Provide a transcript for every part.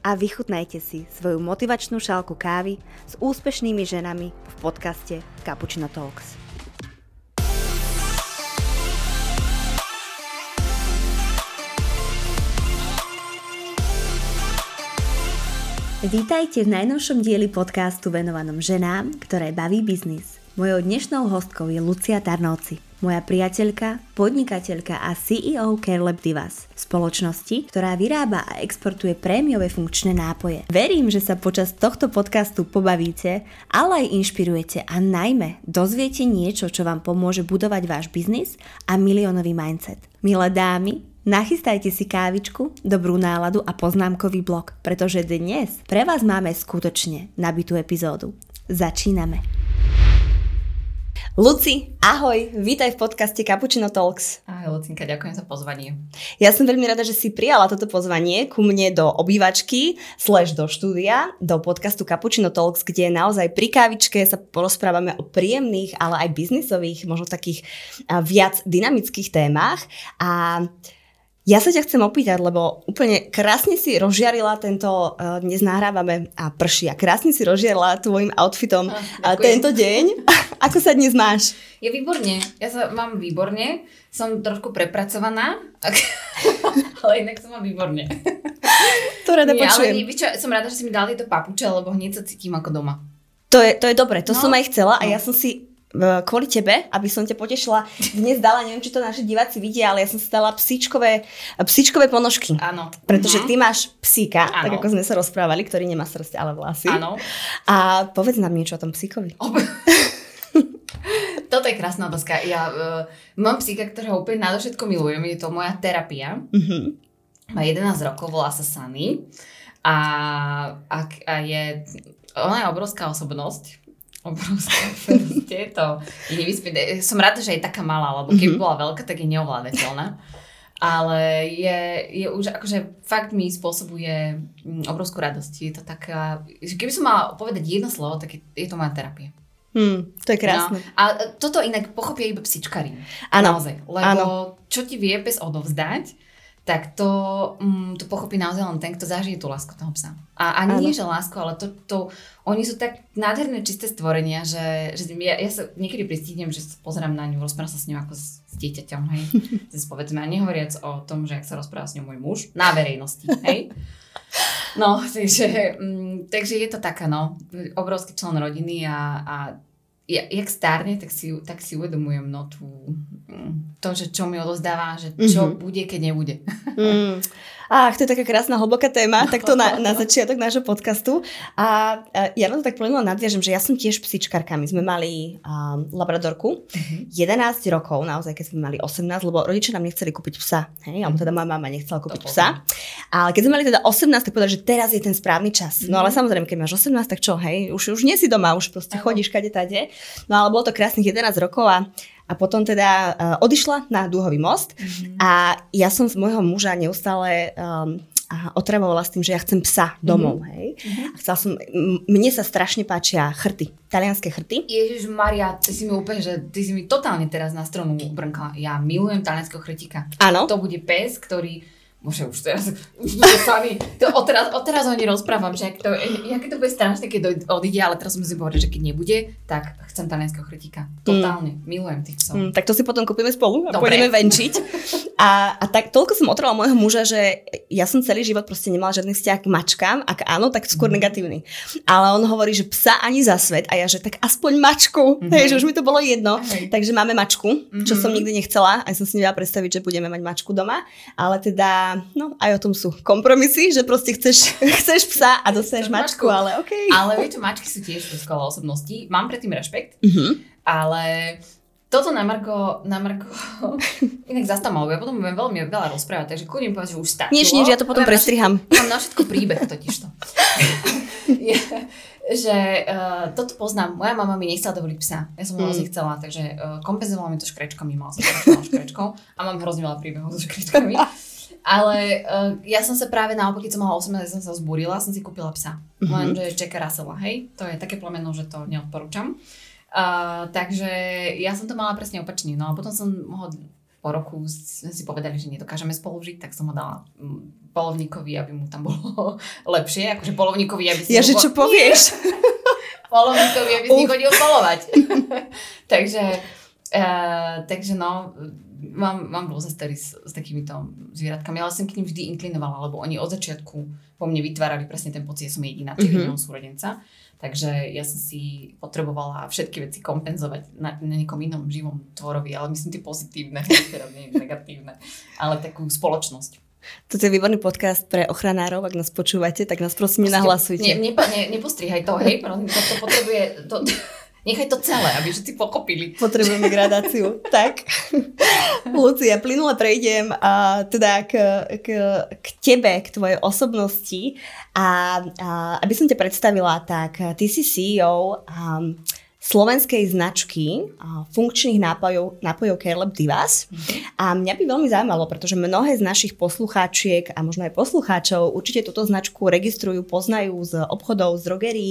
a vychutnajte si svoju motivačnú šálku kávy s úspešnými ženami v podcaste Cappuccino Talks. Vítajte v najnovšom dieli podcastu venovanom ženám, ktoré baví biznis. Mojou dnešnou hostkou je Lucia Tarnovci, moja priateľka, podnikateľka a CEO CareLab Divas, spoločnosti, ktorá vyrába a exportuje prémiové funkčné nápoje. Verím, že sa počas tohto podcastu pobavíte, ale aj inšpirujete a najmä dozviete niečo, čo vám pomôže budovať váš biznis a miliónový mindset. Milé dámy, Nachystajte si kávičku, dobrú náladu a poznámkový blok, pretože dnes pre vás máme skutočne nabitú epizódu. Začíname. Luci, ahoj, vítaj v podcaste Cappuccino Talks. Ahoj Lucinka, ďakujem za pozvanie. Ja som veľmi rada, že si prijala toto pozvanie ku mne do obývačky, slash do štúdia, do podcastu Cappuccino Talks, kde naozaj pri kávičke sa porozprávame o príjemných, ale aj biznisových, možno takých viac dynamických témach. A ja sa ťa chcem opýtať, lebo úplne krásne si rozžiarila tento, uh, dnes nahrávame a pršia, krásne si rozžiarila tvojim outfitom uh, tento deň. Ako sa dnes máš? Je výborne, ja sa mám výborne, som trošku prepracovaná, ale inak som mám výborne. To rada Nie, počujem. Ale čo, som rada, že si mi dali to papuče, lebo hneď sa cítim ako doma. To je, to je dobre, to no. som aj chcela a no. ja som si kvôli tebe, aby som ťa potešila, dnes dala, neviem, či to naši diváci vidia, ale ja som si dala psíčkové, psíčkové ponožky. Áno. Pretože mhm. ty máš psíka, ano. tak ako sme sa rozprávali, ktorý nemá srst, ale vlasy. Áno. A povedz nám niečo o tom psíkovi. Toto je krásna otázka. Ja uh, mám psíka, ktorého úplne nadovšetko milujem. Je to moja terapia. Uh-huh. Má 11 rokov, volá sa Sunny. A, a, a je, ona je obrovská osobnosť obrovská proste to je nevyspieť. Som rada, že je taká malá, lebo keby mm-hmm. bola veľká, tak je neovládateľná. Ale je, je už akože fakt mi spôsobuje mm, obrovskú radosť. Je to taká, keby som mala povedať jedno slovo, tak je, je to moja terapia. Hmm, to je krásne. No, a toto inak pochopia iba psičkari. Áno. Naozaj. Lebo ano. čo ti vie pes odovzdať, tak to, mm, to pochopí naozaj len ten, kto zažije tú lásku toho psa. A ani ano. nie, že lásku, ale to, to, oni sú tak nádherné čisté stvorenia, že, že ja, ja sa niekedy pristídnem, že pozerám na ňu, rozprávam sa s ňou ako s, s dieťaťom, hej. Zes povedzme, a nehovoriac o tom, že ak sa rozpráva s ňou môj muž, na verejnosti, hej. No, takže, mm, takže je to taká, no, obrovský člen rodiny a, a jak stárne, tak si, tak si uvedomujem no, tú, to, že čo mi odozdáva, že čo mm-hmm. bude, keď nebude. Mm. Ach, to je taká krásna, hlboká téma, tak to na, na začiatok nášho podcastu. A, a ja to tak plynula nadviažem, že ja som tiež psičkarka. My sme mali um, labradorku, mm-hmm. 11 rokov, naozaj, keď sme mali 18, lebo rodičia nám nechceli kúpiť psa. Hej? Alebo teda moja mama nechcela kúpiť to psa. Ale keď sme mali teda 18, tak povedali, že teraz je ten správny čas. No ale mhm. samozrejme, keď máš 18, tak čo, hej, už, už nie si doma, už proste chodíš kade tade. No ale bolo to krásnych 11 rokov a a potom teda uh, odišla na Dúhový most mm-hmm. a ja som z môjho muža neustále um, a otravovala s tým, že ja chcem psa domov, mm-hmm. hej. Mm-hmm. A chcela som, mne sa strašne páčia chrty, talianské chrty. Ježiš Maria, ty si mi úplne, že ty si mi totálne teraz na stranu brnkala. Ja milujem talianského chrtika. Áno. To bude pes, ktorý Môže už teraz, už to sami, to odteraz, odteraz o rozprávam, že to, aké to bude strašné, keď odíde, ale teraz som si povedať, že keď nebude, tak chcem talianského chrytika. Totálne, mm. milujem tých psov. Mm, tak to si potom kúpime spolu a Dobre. pôjdeme venčiť. A, a tak toľko som otrvala môjho muža, že ja som celý život proste nemala žiadny vzťah k mačkám, ak áno, tak skôr mm. negatívny. Ale on hovorí, že psa ani za svet a ja, že tak aspoň mačku, mm-hmm. hej, že už mi to bolo jedno. Hej. Takže máme mačku, čo mm-hmm. som nikdy nechcela, aj som si nevedela predstaviť, že budeme mať mačku doma, ale teda no aj o tom sú kompromisy, že proste chceš, chceš psa a dostaneš mačku, mačku, ale. Okay. Ale viete, mačky sú tiež skvelé osobnosti. Mám predtým rešpekt, uh-huh. ale toto na Marko, na Marko, inak zastamal, ja potom budem veľmi veľa rozprávať, takže kľudne povedať, že už stačilo. Nie, nie, ja to potom prestriham. Mám na všetko príbeh totiž to. je, že uh, toto poznám. Moja mama mi nechcela dovoliť psa. Ja som ho mm. chcela, takže uh, kompenzovala mi to škrečkami. Mala som škrečkou a mám hrozne veľa príbehov so škrečkami. Ale uh, ja som sa práve naopak, keď som mala 18, som sa zburila, som si kúpila psa. Mm-hmm. Lenže Jacka Russella, hej, to je také plemeno, že to neodporúčam. Uh, takže ja som to mala presne opačne. No a potom som ho po roku sme si povedali, že nedokážeme spolu žiť, tak som ho dala mm, polovníkovi, aby mu tam bolo lepšie. Akože polovníkovi, aby si... Ja, že čo povieš? polovníkovi, aby si chodil polovať. takže, uh, takže no, mám, mám rôzne story s, s takýmito zvieratkami, ale som k ním vždy inklinovala, lebo oni od začiatku po mne vytvárali presne ten pocit, že som jediná, mm-hmm. súrodenca. Takže ja som si potrebovala všetky veci kompenzovať na, na niekom inom živom tvorovi, ale myslím tie pozitívne, teda nie negatívne, ale takú spoločnosť. Toto je výborný podcast pre ochranárov, ak nás počúvate, tak nás prosím nenahlasujte. Ne, ne, ne, nepostrihaj to, hej, to potrebuje, to, Nechaj to celé, aby všetci pochopili. Potrebujeme gradáciu. tak. Lucia, plynule prejdem uh, teda k, k, k tebe, k tvojej osobnosti a uh, aby som ťa predstavila, tak ty si CEO um, slovenskej značky uh, funkčných nápojov, nápojov Carelab Divas. A mňa by veľmi zaujímalo, pretože mnohé z našich poslucháčiek a možno aj poslucháčov určite túto značku registrujú, poznajú z obchodov, z drogerí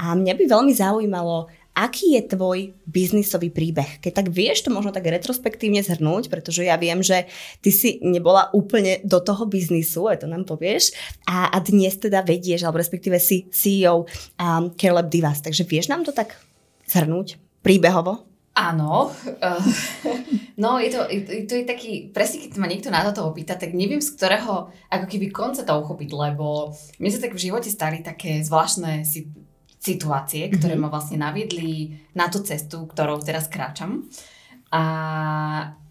a mňa by veľmi zaujímalo, aký je tvoj biznisový príbeh? Keď tak vieš to možno tak retrospektívne zhrnúť, pretože ja viem, že ty si nebola úplne do toho biznisu, aj to nám povieš, a, a dnes teda vedieš, alebo respektíve si CEO um, CareLab Divas. Takže vieš nám to tak zhrnúť príbehovo? Áno, no je to, to je taký, presne keď ma niekto na toto opýta, tak neviem z ktorého ako keby konca to uchopiť, lebo mne sa tak v živote stali také zvláštne si, situácie, ktoré mm-hmm. ma vlastne naviedli na tú cestu, ktorou teraz kráčam. A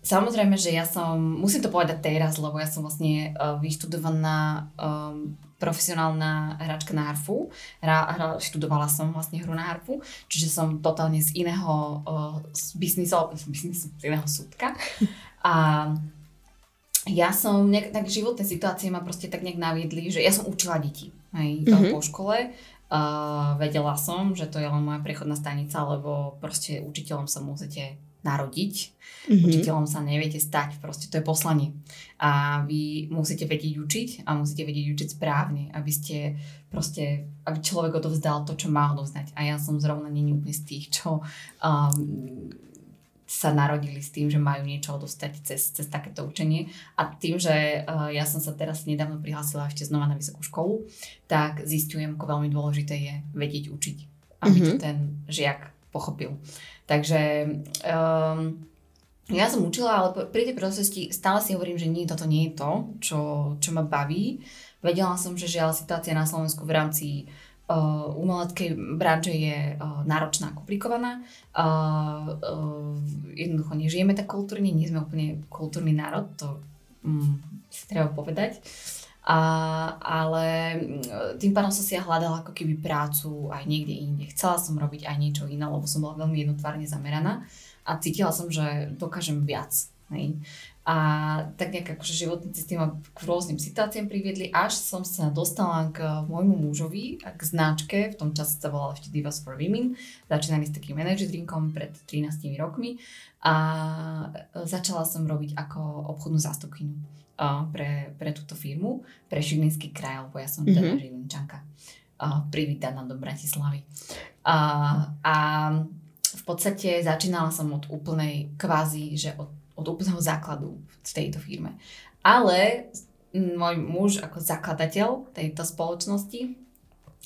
samozrejme, že ja som, musím to povedať teraz, lebo ja som vlastne uh, vyštudovaná um, profesionálna hráčka na harfu. Hra, hra, študovala som vlastne hru na harfu, čiže som totálne z iného uh, z biznisu, biznisu, z iného súdka. A ja som, nejak, tak životné situácie ma proste tak nejak naviedli, že ja som učila deti aj mm-hmm. po škole Uh, vedela som, že to je len moja prechodná stanica, lebo proste učiteľom sa musíte narodiť. Mm-hmm. Učiteľom sa neviete stať, proste to je poslanie. A vy musíte vedieť učiť a musíte vedieť učiť správne, aby ste proste, aby človek odovzdal to, čo má odovzdať. A ja som zrovna není úplne z tých, čo um, sa narodili s tým, že majú niečo odostať cez, cez takéto učenie. A tým, že uh, ja som sa teraz nedávno prihlásila ešte znova na vysokú školu, tak zistujem, ako veľmi dôležité je vedieť učiť, aby mm-hmm. to ten žiak pochopil. Takže um, ja som učila, ale pri tej procesie stále si hovorím, že nie, toto nie je to, čo, čo ma baví. Vedela som, že žiaľ situácia na Slovensku v rámci uh, umeleckej branže je uh, náročná, komplikovaná. Uh, uh, jednoducho nežijeme tak kultúrne, nie sme úplne kultúrny národ, to um, si treba povedať. A, ale tým pádom som si ja hľadala ako keby prácu aj niekde inde. Chcela som robiť aj niečo iné, lebo som bola veľmi jednotvárne zameraná a cítila som, že dokážem viac. Hej. A tak nejak akože životné cesty ma k rôznym situáciám priviedli, až som sa dostala k môjmu mužovi k značke, v tom čase sa volala ešte Divas for Women, začínali s takým energy drinkom pred 13 rokmi a začala som robiť ako obchodnú zástupkyňu pre, pre túto firmu, pre Žilinský kraj, lebo ja som mm-hmm. teda mhm. Žilinčanka, privítaná do Bratislavy. A, a v podstate začínala som od úplnej kvázi, že od od úplného základu v tejto firme. Ale môj muž ako zakladateľ tejto spoločnosti,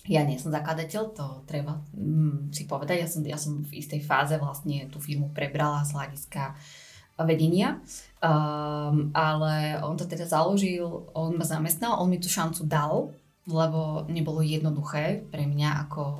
ja nie som zakladateľ, to treba mm, si povedať, ja som, ja som v istej fáze vlastne tú firmu prebrala z hľadiska vedenia, um, ale on to teda založil, on ma zamestnal, on mi tú šancu dal, lebo nebolo jednoduché pre mňa ako o,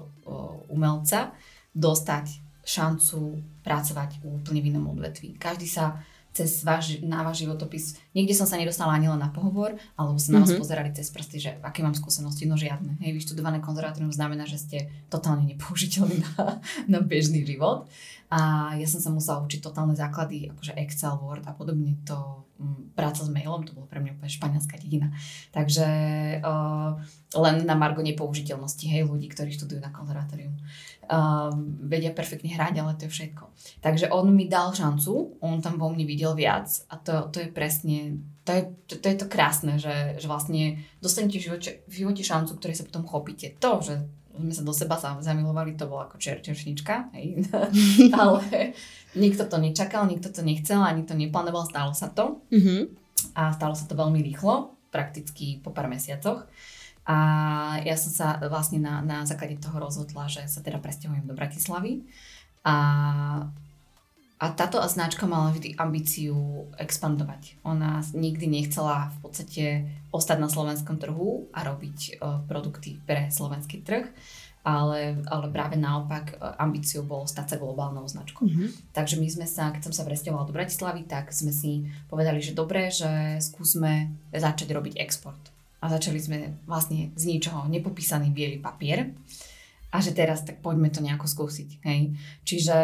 umelca dostať šancu pracovať úplne v inom odvetví. Každý sa cez váš, na váš životopis Niekde som sa nedostala ani len na pohovor, alebo sa na vás mm-hmm. pozerali cez prsty, že aké mám skúsenosti, no žiadne. Hej, vyštudované konzervatórium znamená, že ste totálne nepoužiteľní na, na bežný život. A ja som sa musela učiť totálne základy, akože Excel, Word a podobne. To m, mm, práca s mailom, to bolo pre mňa úplne španielská dedina. Takže uh, len na margo nepoužiteľnosti, hej, ľudí, ktorí študujú na konzervatórium. Uh, vedia perfektne hrať, ale to je všetko. Takže on mi dal šancu, on tam vo mne videl viac a to, to je presne, to je, to, to je to krásne, že, že vlastne dostanete v živote, v živote šancu, ktorej sa potom chopíte. To, že sme sa do seba zamilovali, to bolo ako čer, čeršnička, hej. ale nikto to nečakal, nikto to nechcel, ani to neplánoval, stalo sa to. Mm-hmm. A stalo sa to veľmi rýchlo, prakticky po pár mesiacoch. A ja som sa vlastne na, na základe toho rozhodla, že sa teda presťahujem do Bratislavy. A, a táto značka mala vždy ambíciu expandovať. Ona nikdy nechcela v podstate ostať na slovenskom trhu a robiť uh, produkty pre slovenský trh, ale, ale práve naopak uh, ambíciou bolo stať sa globálnou značkou. Mm-hmm. Takže my sme sa, keď som sa presťahovala do Bratislavy, tak sme si povedali, že dobre, že skúsme začať robiť export a začali sme vlastne z ničoho nepopísaný biely papier a že teraz tak poďme to nejako skúsiť. Hej. Čiže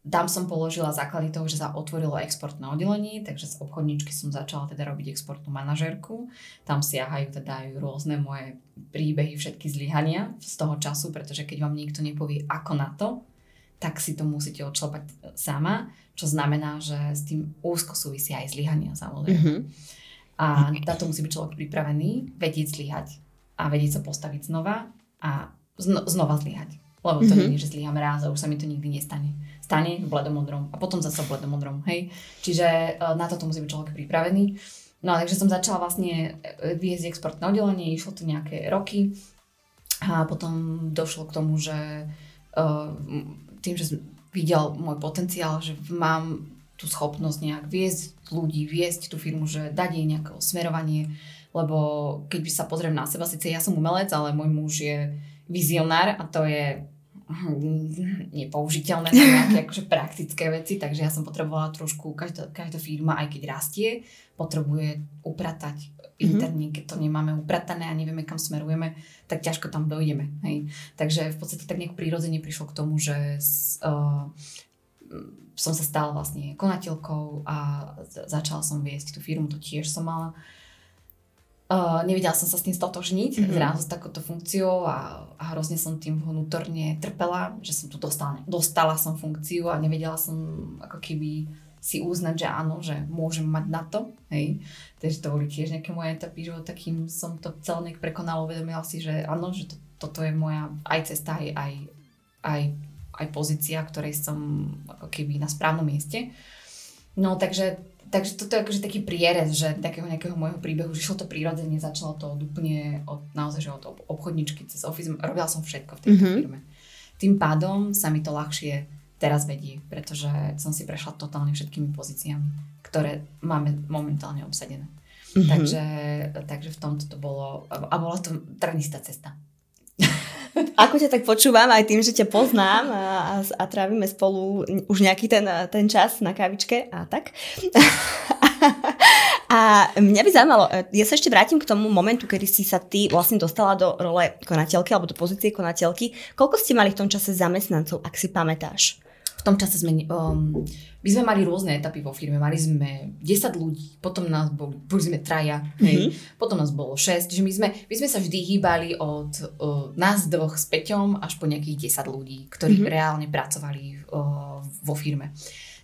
tam som položila základy toho, že sa otvorilo exportné oddelenie, takže z obchodničky som začala teda robiť exportnú manažérku. Tam siahajú teda aj rôzne moje príbehy, všetky zlyhania z toho času, pretože keď vám niekto nepovie ako na to, tak si to musíte odšlapať sama, čo znamená, že s tým úzko súvisia aj zlyhania samozrejme. Mm-hmm. A na to musí byť človek pripravený, vedieť zlyhať a vedieť sa postaviť znova a zno, znova zlyhať. Lebo to mm-hmm. nie je, že zlyham raz a už sa mi to nikdy nestane. Stane v bledomodrom a potom zase bledomodrom, hej. Čiže uh, na toto musí byť človek pripravený. No takže som začala vlastne e, viesť exportné oddelenie, išlo to nejaké roky a potom došlo k tomu, že uh, tým, že som videl môj potenciál, že mám tú schopnosť nejak viesť ľudí, viesť tú firmu, že dať jej nejaké smerovanie, lebo keď by sa pozriem na seba, síce ja som umelec, ale môj muž je vizionár a to je nepoužiteľné na nejaké akože praktické veci, takže ja som potrebovala trošku, každá, každá firma, aj keď rastie, potrebuje upratať mm-hmm. interne, keď to nemáme upratané a nevieme, kam smerujeme, tak ťažko tam dojdeme. Hej. Takže v podstate tak nejak prirodzene prišlo k tomu, že uh, som sa stala vlastne konateľkou a začala som viesť tú firmu, to tiež som mala. Uh, nevedela som sa s tým stotožniť, mm-hmm. zrazu s takouto funkciou a, a hrozne som tým vnútorne trpela, že som tu dostala, dostala som funkciu a nevedela som ako keby si uznať, že áno, že môžem mať na to. Hej. Takže to boli tiež nejaké moje etapy, že takým som to celé prekonala, uvedomila si, že áno, že to, toto je moja aj cesta, aj, aj, aj aj pozícia, ktorej som ako keby na správnom mieste. No takže, takže toto je akože taký prierez, že takého nejakého môjho príbehu, že šlo to prírodzene, začalo to od úplne od, naozaj, že od obchodničky cez office, robila som všetko v tejto mm-hmm. firme. Tým pádom sa mi to ľahšie teraz vedie, pretože som si prešla totálne všetkými pozíciami, ktoré máme momentálne obsadené. Mm-hmm. Takže, takže v tomto to bolo, a bola to trnistá cesta. Ako ťa tak počúvam, aj tým, že ťa poznám a, a, a trávime spolu už nejaký ten, ten čas na kávičke a tak. a mňa by zaujímalo, ja sa ešte vrátim k tomu momentu, kedy si sa ty vlastne dostala do role konateľky alebo do pozície konateľky. Koľko ste mali v tom čase zamestnancov, ak si pamätáš? V tom čase sme, um, my sme mali rôzne etapy vo firme, mali sme 10 ľudí, potom nás boli, boli sme traja, hej, mm-hmm. potom nás bolo 6, že my sme, my sme sa vždy hýbali od uh, nás dvoch s Peťom až po nejakých 10 ľudí, ktorí mm-hmm. reálne pracovali uh, vo firme.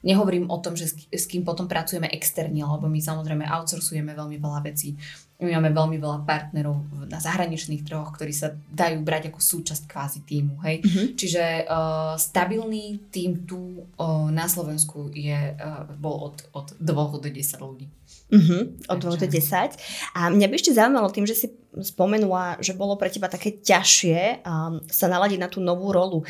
Nehovorím o tom, že s, kým potom pracujeme externe, lebo my samozrejme outsourcujeme veľmi veľa vecí. My máme veľmi veľa partnerov na zahraničných trhoch, ktorí sa dajú brať ako súčasť kvázi týmu. Hej? Mm-hmm. Čiže uh, stabilný tým tu uh, na Slovensku je, uh, bol od, od 2 do 10 ľudí. Mm-hmm, od 2 do 10. A mňa by ešte zaujímalo tým, že si spomenula, že bolo pre teba také ťažšie um, sa naladiť na tú novú rolu.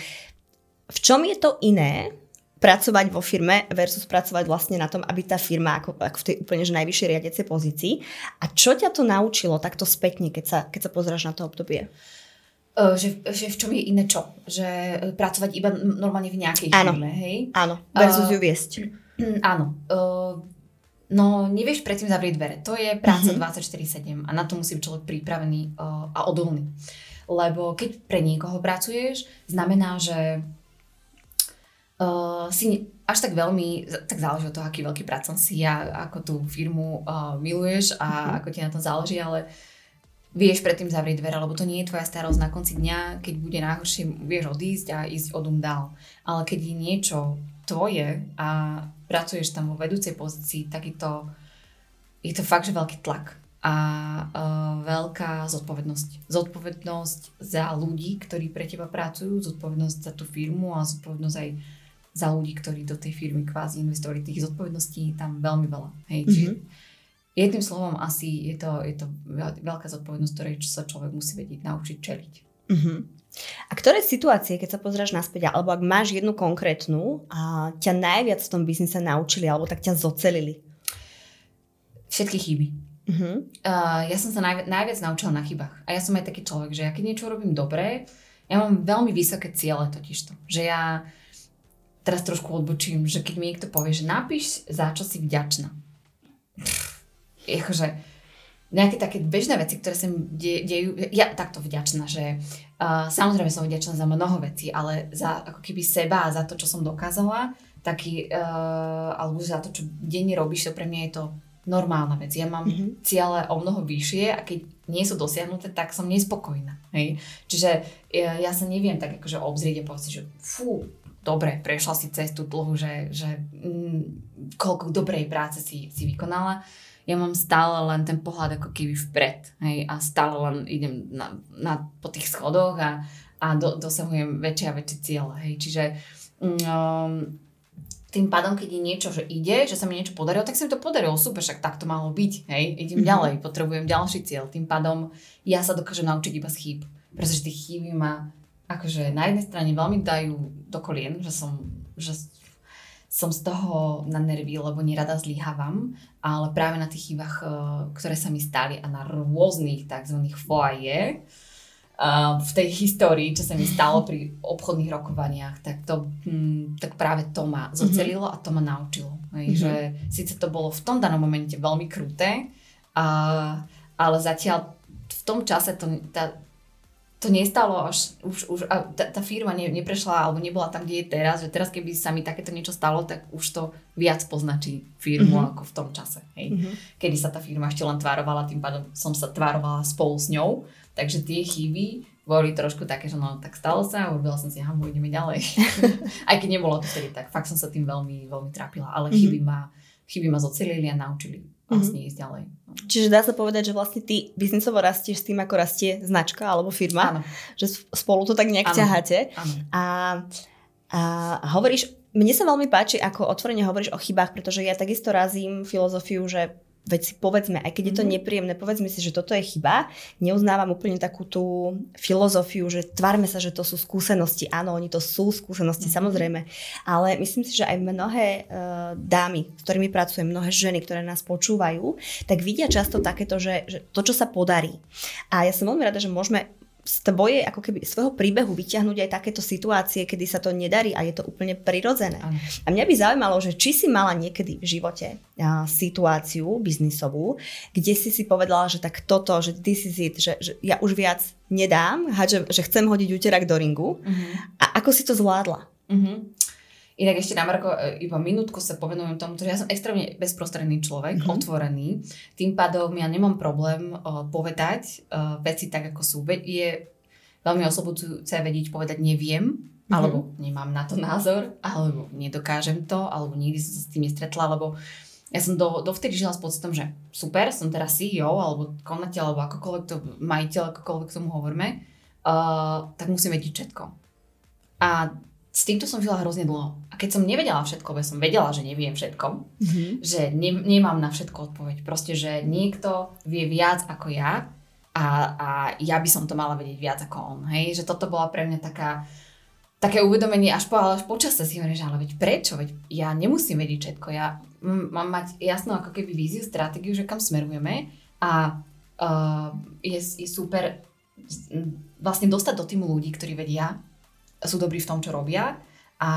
V čom je to iné pracovať vo firme versus pracovať vlastne na tom, aby tá firma ako, ako v tej úplne že najvyššej riadiacej pozícii. A čo ťa to naučilo takto spätne, keď sa, keď sa pozráš na to obdobie? Že, že v čom je iné čo? Že pracovať iba normálne v nejakej áno. firme, hej? Áno, versus uh, ju viesť. áno. Uh, No, nevieš predtým zavrieť dvere. To je práca mm-hmm. 24-7 a na to musí byť človek pripravený uh, a odolný. Lebo keď pre niekoho pracuješ, znamená, že uh, si až tak veľmi, tak záleží od toho, aký veľký pracon si a ako tú firmu uh, miluješ a mm-hmm. ako ti na tom záleží, ale vieš predtým zavrieť dvere, lebo to nie je tvoja starosť na konci dňa, keď bude najhoršie, vieš odísť a ísť odum dál. Ale keď je niečo tvoje a pracuješ tam vo vedúcej pozícii, tak je to, je to fakt, že veľký tlak a uh, veľká zodpovednosť. Zodpovednosť za ľudí, ktorí pre teba pracujú, zodpovednosť za tú firmu a zodpovednosť aj za ľudí, ktorí do tej firmy kvázi investovali tých zodpovedností tam veľmi veľa. Hej, čiže mm-hmm. jedným slovom asi je to, je to veľká zodpovednosť, ktorej sa človek musí vedieť naučiť čeliť. Mm-hmm. A ktoré situácie, keď sa pozráš naspäť, alebo ak máš jednu konkrétnu, a ťa najviac v tom biznise naučili, alebo tak ťa zocelili? Všetky chyby. Uh-huh. Uh, ja som sa najvi- najviac naučila na chybách. A ja som aj taký človek, že ja keď niečo robím dobre, ja mám veľmi vysoké ciele totižto. Že ja teraz trošku odbočím, že keď mi niekto povie, že napíš, za čo si vďačná. Akože, nejaké také bežné veci, ktoré sa de- dejú, ja takto vďačná, že uh, samozrejme som vďačná za mnoho vecí, ale za ako keby seba a za to, čo som dokázala, taký, uh, alebo za to, čo denne robíš, to pre mňa je to normálna vec. Ja mám mm-hmm. ciele o mnoho vyššie a keď nie sú dosiahnuté, tak som nespokojná. Hej? Čiže ja, ja sa neviem tak akože obzrieť a povedať, že fú, dobre, prešla si cestu dlhu, že, že mm, koľko dobrej práce si, si vykonala. Ja mám stále len ten pohľad ako keby vpred, hej, a stále len idem na, na, po tých schodoch a, a do, dosahujem väčšie a väčšie cieľe, hej, čiže um, tým pádom, keď je niečo, že ide, že sa mi niečo podarilo, tak sa mi to podarilo, super, však tak to malo byť, hej, idem mm-hmm. ďalej, potrebujem ďalší cieľ, tým pádom ja sa dokážem naučiť iba z chýb, pretože tie chyby ma akože na jednej strane veľmi dajú do kolien, že som, že som z toho na nervy, lebo nerada zlyhávam, ale práve na tých chybách, eh, ktoré sa mi stali a na rôznych tzv. foaje, Uh, v tej histórii, čo sa mi stalo pri obchodných rokovaniach, tak, to, hm, tak práve to ma zocelilo a to ma naučilo. Hej, mm-hmm. Že síce to bolo v tom danom momente veľmi kruté, uh, ale zatiaľ v tom čase to, tá, to nestalo až, už, už a tá, tá firma ne, neprešla alebo nebola tam, kde je teraz, že teraz keby sa mi takéto niečo stalo, tak už to viac poznačí firmu mm-hmm. ako v tom čase. Hej. Mm-hmm. Kedy sa tá firma ešte len tvárovala, tým pádom som sa tvárovala spolu s ňou, takže tie chyby boli trošku také, že no tak stalo sa a urobila som si hambu, ideme ďalej. Aj keď nebolo to vtedy tak, fakt som sa tým veľmi, veľmi trápila, ale mm-hmm. chyby ma, chyby ma zocelili a naučili vlastne mm-hmm. ísť ďalej. Čiže dá sa povedať, že vlastne ty biznisovo rastieš s tým, ako rastie značka alebo firma, Áno. že spolu to tak nejak Áno. ťaháte. Áno. A, a hovoríš, mne sa veľmi páči, ako otvorene hovoríš o chybách, pretože ja takisto razím filozofiu, že veď si povedzme, aj keď je to mhm. nepríjemné, povedzme si, že toto je chyba. Neuznávam úplne takú tú filozofiu, že tvárme sa, že to sú skúsenosti. Áno, oni to sú skúsenosti, mm-hmm. samozrejme. Ale myslím si, že aj mnohé uh, dámy, s ktorými pracujem, mnohé ženy, ktoré nás počúvajú, tak vidia často takéto, že, že to, čo sa podarí. A ja som veľmi rada, že môžeme z tvojej, ako keby svojho príbehu vyťahnuť aj takéto situácie, kedy sa to nedarí a je to úplne prirodzené. Ano. A mňa by zaujímalo, že či si mala niekedy v živote a, situáciu biznisovú, kde si si povedala, že tak toto, že this is it, že, že ja už viac nedám, že, že chcem hodiť úterak do ringu. Uh-huh. A ako si to zvládla? Uh-huh. Inak ešte na Marko, e, iba minútku sa povenujem tomu, že ja som extrémne bezprostredný človek, mm-hmm. otvorený. Tým pádom ja nemám problém uh, povedať uh, veci tak, ako sú. Je veľmi oslobodujúce vedieť povedať neviem, mm-hmm. alebo nemám na to názor, alebo nedokážem to, alebo nikdy som sa s tým nestretla, alebo ja som do, dovtedy žila s pocitom, že super, som teraz CEO, alebo konateľ, alebo akokoľvek to, majiteľ, akokoľvek tomu hovoríme, uh, tak musím vedieť všetko. A s týmto som žila hrozne dlho. A keď som nevedela všetko, bo som vedela, že neviem všetko, mm-hmm. že ne, nemám na všetko odpoveď. Proste, že niekto vie viac ako ja a, a ja by som to mala vedieť viac ako on. Hej? Že toto bola pre mňa taká, také uvedomenie až po, až počase si hovorím, že ale veď prečo? Veď ja nemusím vedieť všetko. Ja m- mám mať jasnú ako keby víziu, stratégiu, že kam smerujeme a uh, je, je super vlastne dostať do týmu ľudí, ktorí vedia, sú dobrí v tom, čo robia a,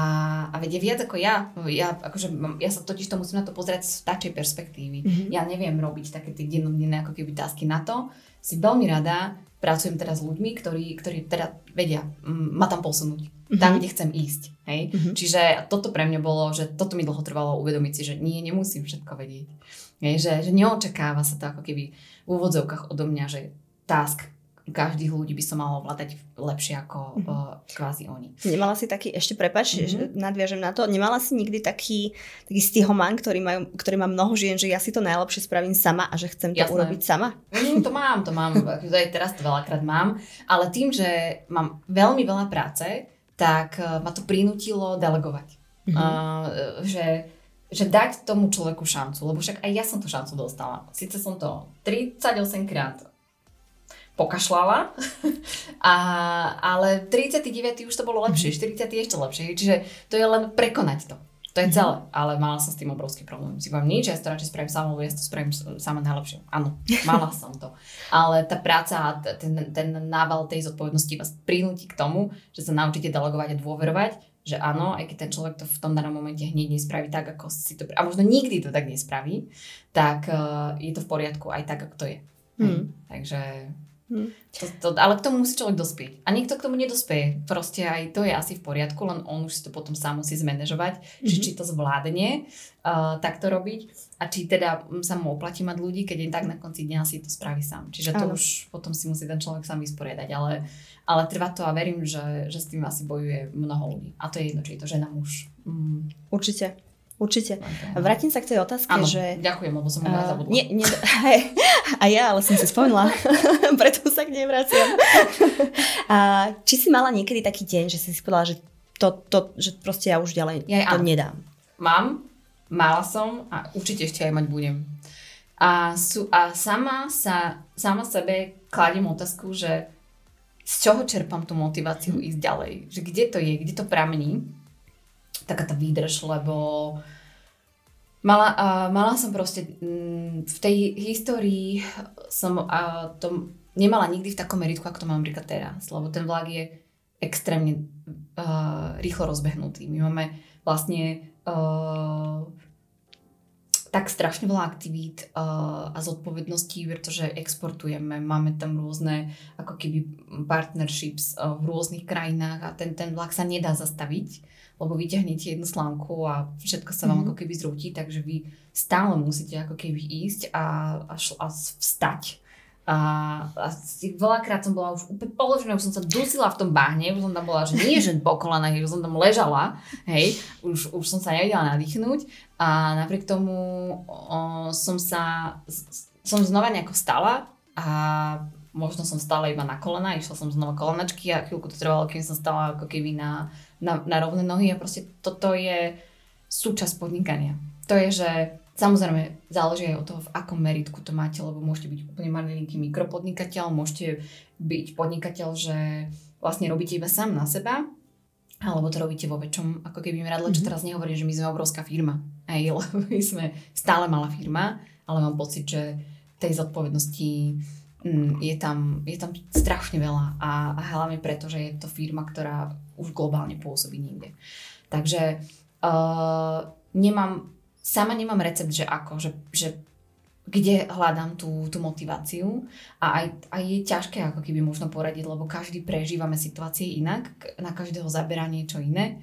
a vedia viac ako ja. Ja, akože, ja sa totiž to musím na to pozrieť z tačej perspektívy. Mm-hmm. Ja neviem robiť také tie dennodenné ako keby tásky na to. Si veľmi rada pracujem teraz s ľuďmi, ktorí, ktorí teda vedia ma tam posunúť. Mm-hmm. Tam, kde chcem ísť. Hej? Mm-hmm. Čiže toto pre mňa bolo, že toto mi dlho trvalo uvedomiť si, že nie, nemusím všetko vedieť. Hej? Že, že neočakáva sa to ako keby v úvodzovkách odo mňa, že task každých ľudí by som mala ovládať lepšie ako mm-hmm. uh, kvázi oni. Nemala si taký, ešte prepač, mm-hmm. že nadviažem na to, nemala si nikdy taký, taký stihoman, ktorý, majú, ktorý má mnoho žien, že ja si to najlepšie spravím sama a že chcem to Jasné. urobiť sama? Mm, to mám, to mám, aj teraz to veľakrát mám, ale tým, že mám veľmi veľa práce, tak uh, ma to prinútilo delegovať. Mm-hmm. Uh, že že dať tomu človeku šancu, lebo však aj ja som tú šancu dostala. Sice som to 38 krát pokašľala, a, ale 39. už to bolo lepšie, 40. Mhm. ešte lepšie, čiže to je len prekonať to. To je mhm. celé, ale mala som s tým obrovský problém. Si poviem, nič, ja to radšej spravím sama, ja to spravím sama najlepšie. Áno, mala som to. Ale tá práca a ten, ten nával tej zodpovednosti vás prinúti k tomu, že sa naučíte delegovať a dôverovať, že áno, aj keď ten človek to v tom danom momente hneď nespraví tak, ako si to... A možno nikdy to tak nespraví, tak uh, je to v poriadku aj tak, ako to je. Hmm. Takže Hmm. To, to, ale k tomu musí človek dospieť. A nikto k tomu nedospieje. Proste aj to je asi v poriadku, len on už si to potom sám musí zmanéžovať, mm-hmm. či, či to zvládne uh, takto robiť a či teda sa mu oplatí mať ľudí, keď je tak na konci dňa si to spraví sám. Čiže to ano. už potom si musí ten človek sám vysporiadať. Ale, ale trvá to a verím, že, že s tým asi bojuje mnoho ľudí. A to je jedno, či je to žena, muž. Mm. Určite. Určite. Vrátim sa k tej otázke, ano, že... ďakujem, lebo som uh, zabudla. Nie, nie, hej, a ja, ale som si spomenula, preto sa k nej vraciam. a, či si mala niekedy taký deň, že si si povedala, že to, to že proste ja už ďalej ja, to áno. nedám? Mám, mala som a určite ešte aj mať budem. A, sú, a sama sa, sama sebe kladím otázku, že z čoho čerpám tú motiváciu ísť ďalej? Že kde to je, kde to pramení? Taká tá výdrž, lebo mala, uh, mala som proste um, v tej histórii som uh, to nemala nikdy v takom meritku, ako to mám napríklad teraz, lebo ten vlak je extrémne uh, rýchlo rozbehnutý. My máme vlastne uh, tak strašne veľa aktivít uh, a zodpovedností, pretože exportujeme, máme tam rôzne ako keby partnerships uh, v rôznych krajinách a ten, ten vlak sa nedá zastaviť lebo vyťahnete jednu slámku a všetko sa vám mm-hmm. ako keby zrúti, takže vy stále musíte ako keby ísť a, a, šl, a vstať. A, a veľakrát som bola už úplne položená, už som sa dusila v tom bahne, už som tam bola, že nie že po kolenách, už som tam ležala, hej, už, už som sa nevedela nadýchnuť a napriek tomu o, som sa, som znova nejako stala a možno som stala iba na kolena, išla som znova kolenačky a chvíľku to trvalo, kým som stala ako keby na, na, na rovné nohy a proste toto je súčasť podnikania. To je, že samozrejme záleží aj od toho, v akom meritku to máte, lebo môžete byť úplne malinký mikropodnikateľ, môžete byť podnikateľ, že vlastne robíte iba sám na seba, alebo to robíte vo väčšom ako keby meradle, čo mhm. teraz nehovorím, že my sme obrovská firma, aj, lebo my sme stále malá firma, ale mám pocit, že tej zodpovednosti je tam, je tam strašne veľa a, a hlavne preto, že je to firma, ktorá už globálne pôsobí niekde. Takže uh, nemám, sama nemám recept, že ako, že, že kde hľadám tú, tú motiváciu a aj, aj je ťažké ako keby možno poradiť, lebo každý prežívame situácie inak, na každého zaberá niečo iné.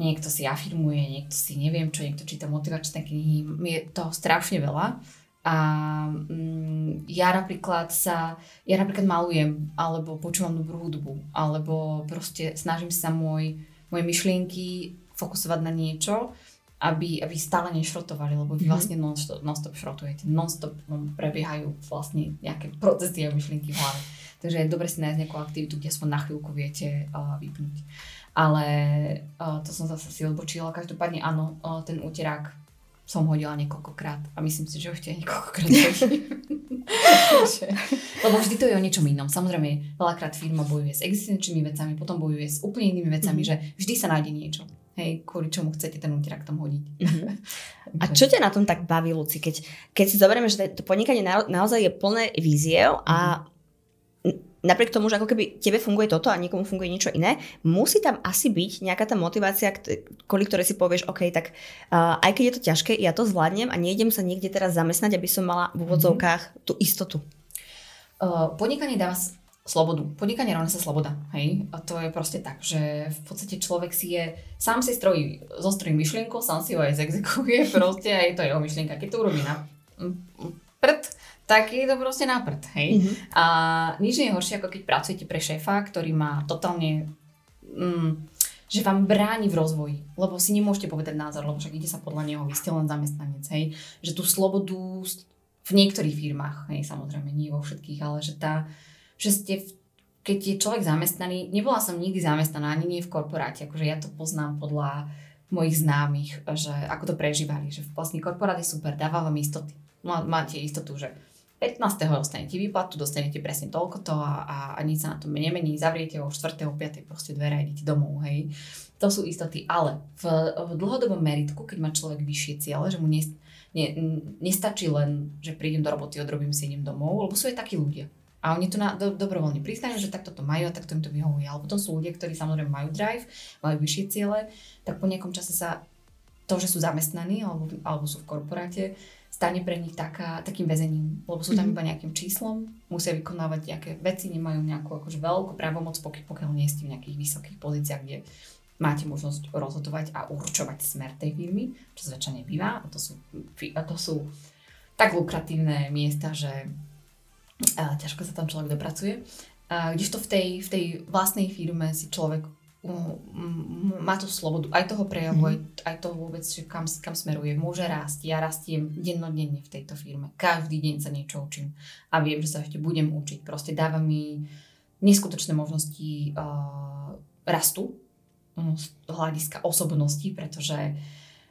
Niekto si afirmuje, niekto si neviem čo, niekto číta motivačné knihy, je toho strašne veľa a mm, ja napríklad sa, ja napríklad malujem, alebo počúvam dobrú hudbu, alebo proste snažím sa môj, moje myšlienky fokusovať na niečo, aby, aby stále nešrotovali, lebo vy mhm. vlastne non-stop, non-stop šrotujete, non-stop prebiehajú vlastne nejaké procesy a myšlienky v hlave. Takže je dobre si nájsť nejakú aktivitu, kde aspoň na chvíľku viete uh, vypnúť. Ale uh, to som zase si odbočila. Každopádne áno, uh, ten úterák som hodila niekoľkokrát a myslím si, že ešte niekoľkokrát Lebo vždy to je o niečom inom. Samozrejme, veľakrát firma bojuje s existenčnými vecami, potom bojuje s úplne inými vecami, mm-hmm. že vždy sa nájde niečo. Hej, kvôli čomu chcete ten úterak tam hodiť. Mm-hmm. a čo ťa na tom tak baví, Luci? Keď, keď si zoberieme, že to podnikanie na, naozaj je plné víziev a mm-hmm. Napriek tomu, že ako keby tebe funguje toto a niekomu funguje niečo iné, musí tam asi byť nejaká tá motivácia, kvôli ktorej si povieš, OK, tak uh, aj keď je to ťažké, ja to zvládnem a nejdem sa niekde teraz zamestnať, aby som mala v úvodzovkách mm-hmm. tú istotu. Uh, podnikanie dáva slobodu. Podnikanie rovná sa sloboda, hej? A to je proste tak, že v podstate človek si je, sám si strojí, zostrojí myšlienku, sám si ho aj zexekuje, proste aj to je jeho myšlienka. Keď to urobí na prd, tak je to proste na prd, hej. Mm-hmm. A nič nie je horšie, ako keď pracujete pre šéfa, ktorý má totálne, mm, že vám bráni v rozvoji, lebo si nemôžete povedať názor, lebo však ide sa podľa neho, vy ste len zamestnanec, hej. Že tú slobodu v niektorých firmách, hej, samozrejme, nie vo všetkých, ale že tá, že ste v keď je človek zamestnaný, nebola som nikdy zamestnaná, ani nie v korporáte, akože ja to poznám podľa mojich známych, že ako to prežívali, že vlastne korporát je super, dáva vám istoty. Máte istotu, že 15. dostanete výplatu, dostanete presne toľko to a, a, a nič sa na tom nemení, zavriete o 4. 5. proste dvere a idete domov, hej. To sú istoty, ale v, v dlhodobom meritku, keď má človek vyššie ciele, že mu ne, ne, nestačí len, že prídem do roboty, odrobím si, idem domov, lebo sú aj takí ľudia. A oni to na, do, dobrovoľne priznajú, že takto to majú a takto im to vyhovuje. Ale potom sú ľudia, ktorí samozrejme majú drive, majú vyššie ciele, tak po nejakom čase sa to, že sú zamestnaní alebo, alebo sú v korporáte, stane pre nich taká, takým väzením, lebo sú tam mm-hmm. iba nejakým číslom, musia vykonávať nejaké veci, nemajú nejakú akože veľkú právomoc, pokiaľ nie ste v nejakých vysokých pozíciách, kde máte možnosť rozhodovať a určovať smer tej firmy, čo zväčša nebýva. A to sú, a to sú tak lukratívne miesta, že a ťažko sa tam človek dopracuje. A kdežto v tej, v tej vlastnej firme si človek má tú slobodu aj toho prejavu, mm-hmm. aj, aj toho vôbec, že kam, kam smeruje. Môže rásť. Ja rastiem dennodenne v tejto firme. Každý deň sa niečo učím. A viem, že sa ešte budem učiť. Proste dáva mi neskutočné možnosti uh, rastu um, z hľadiska osobnosti, pretože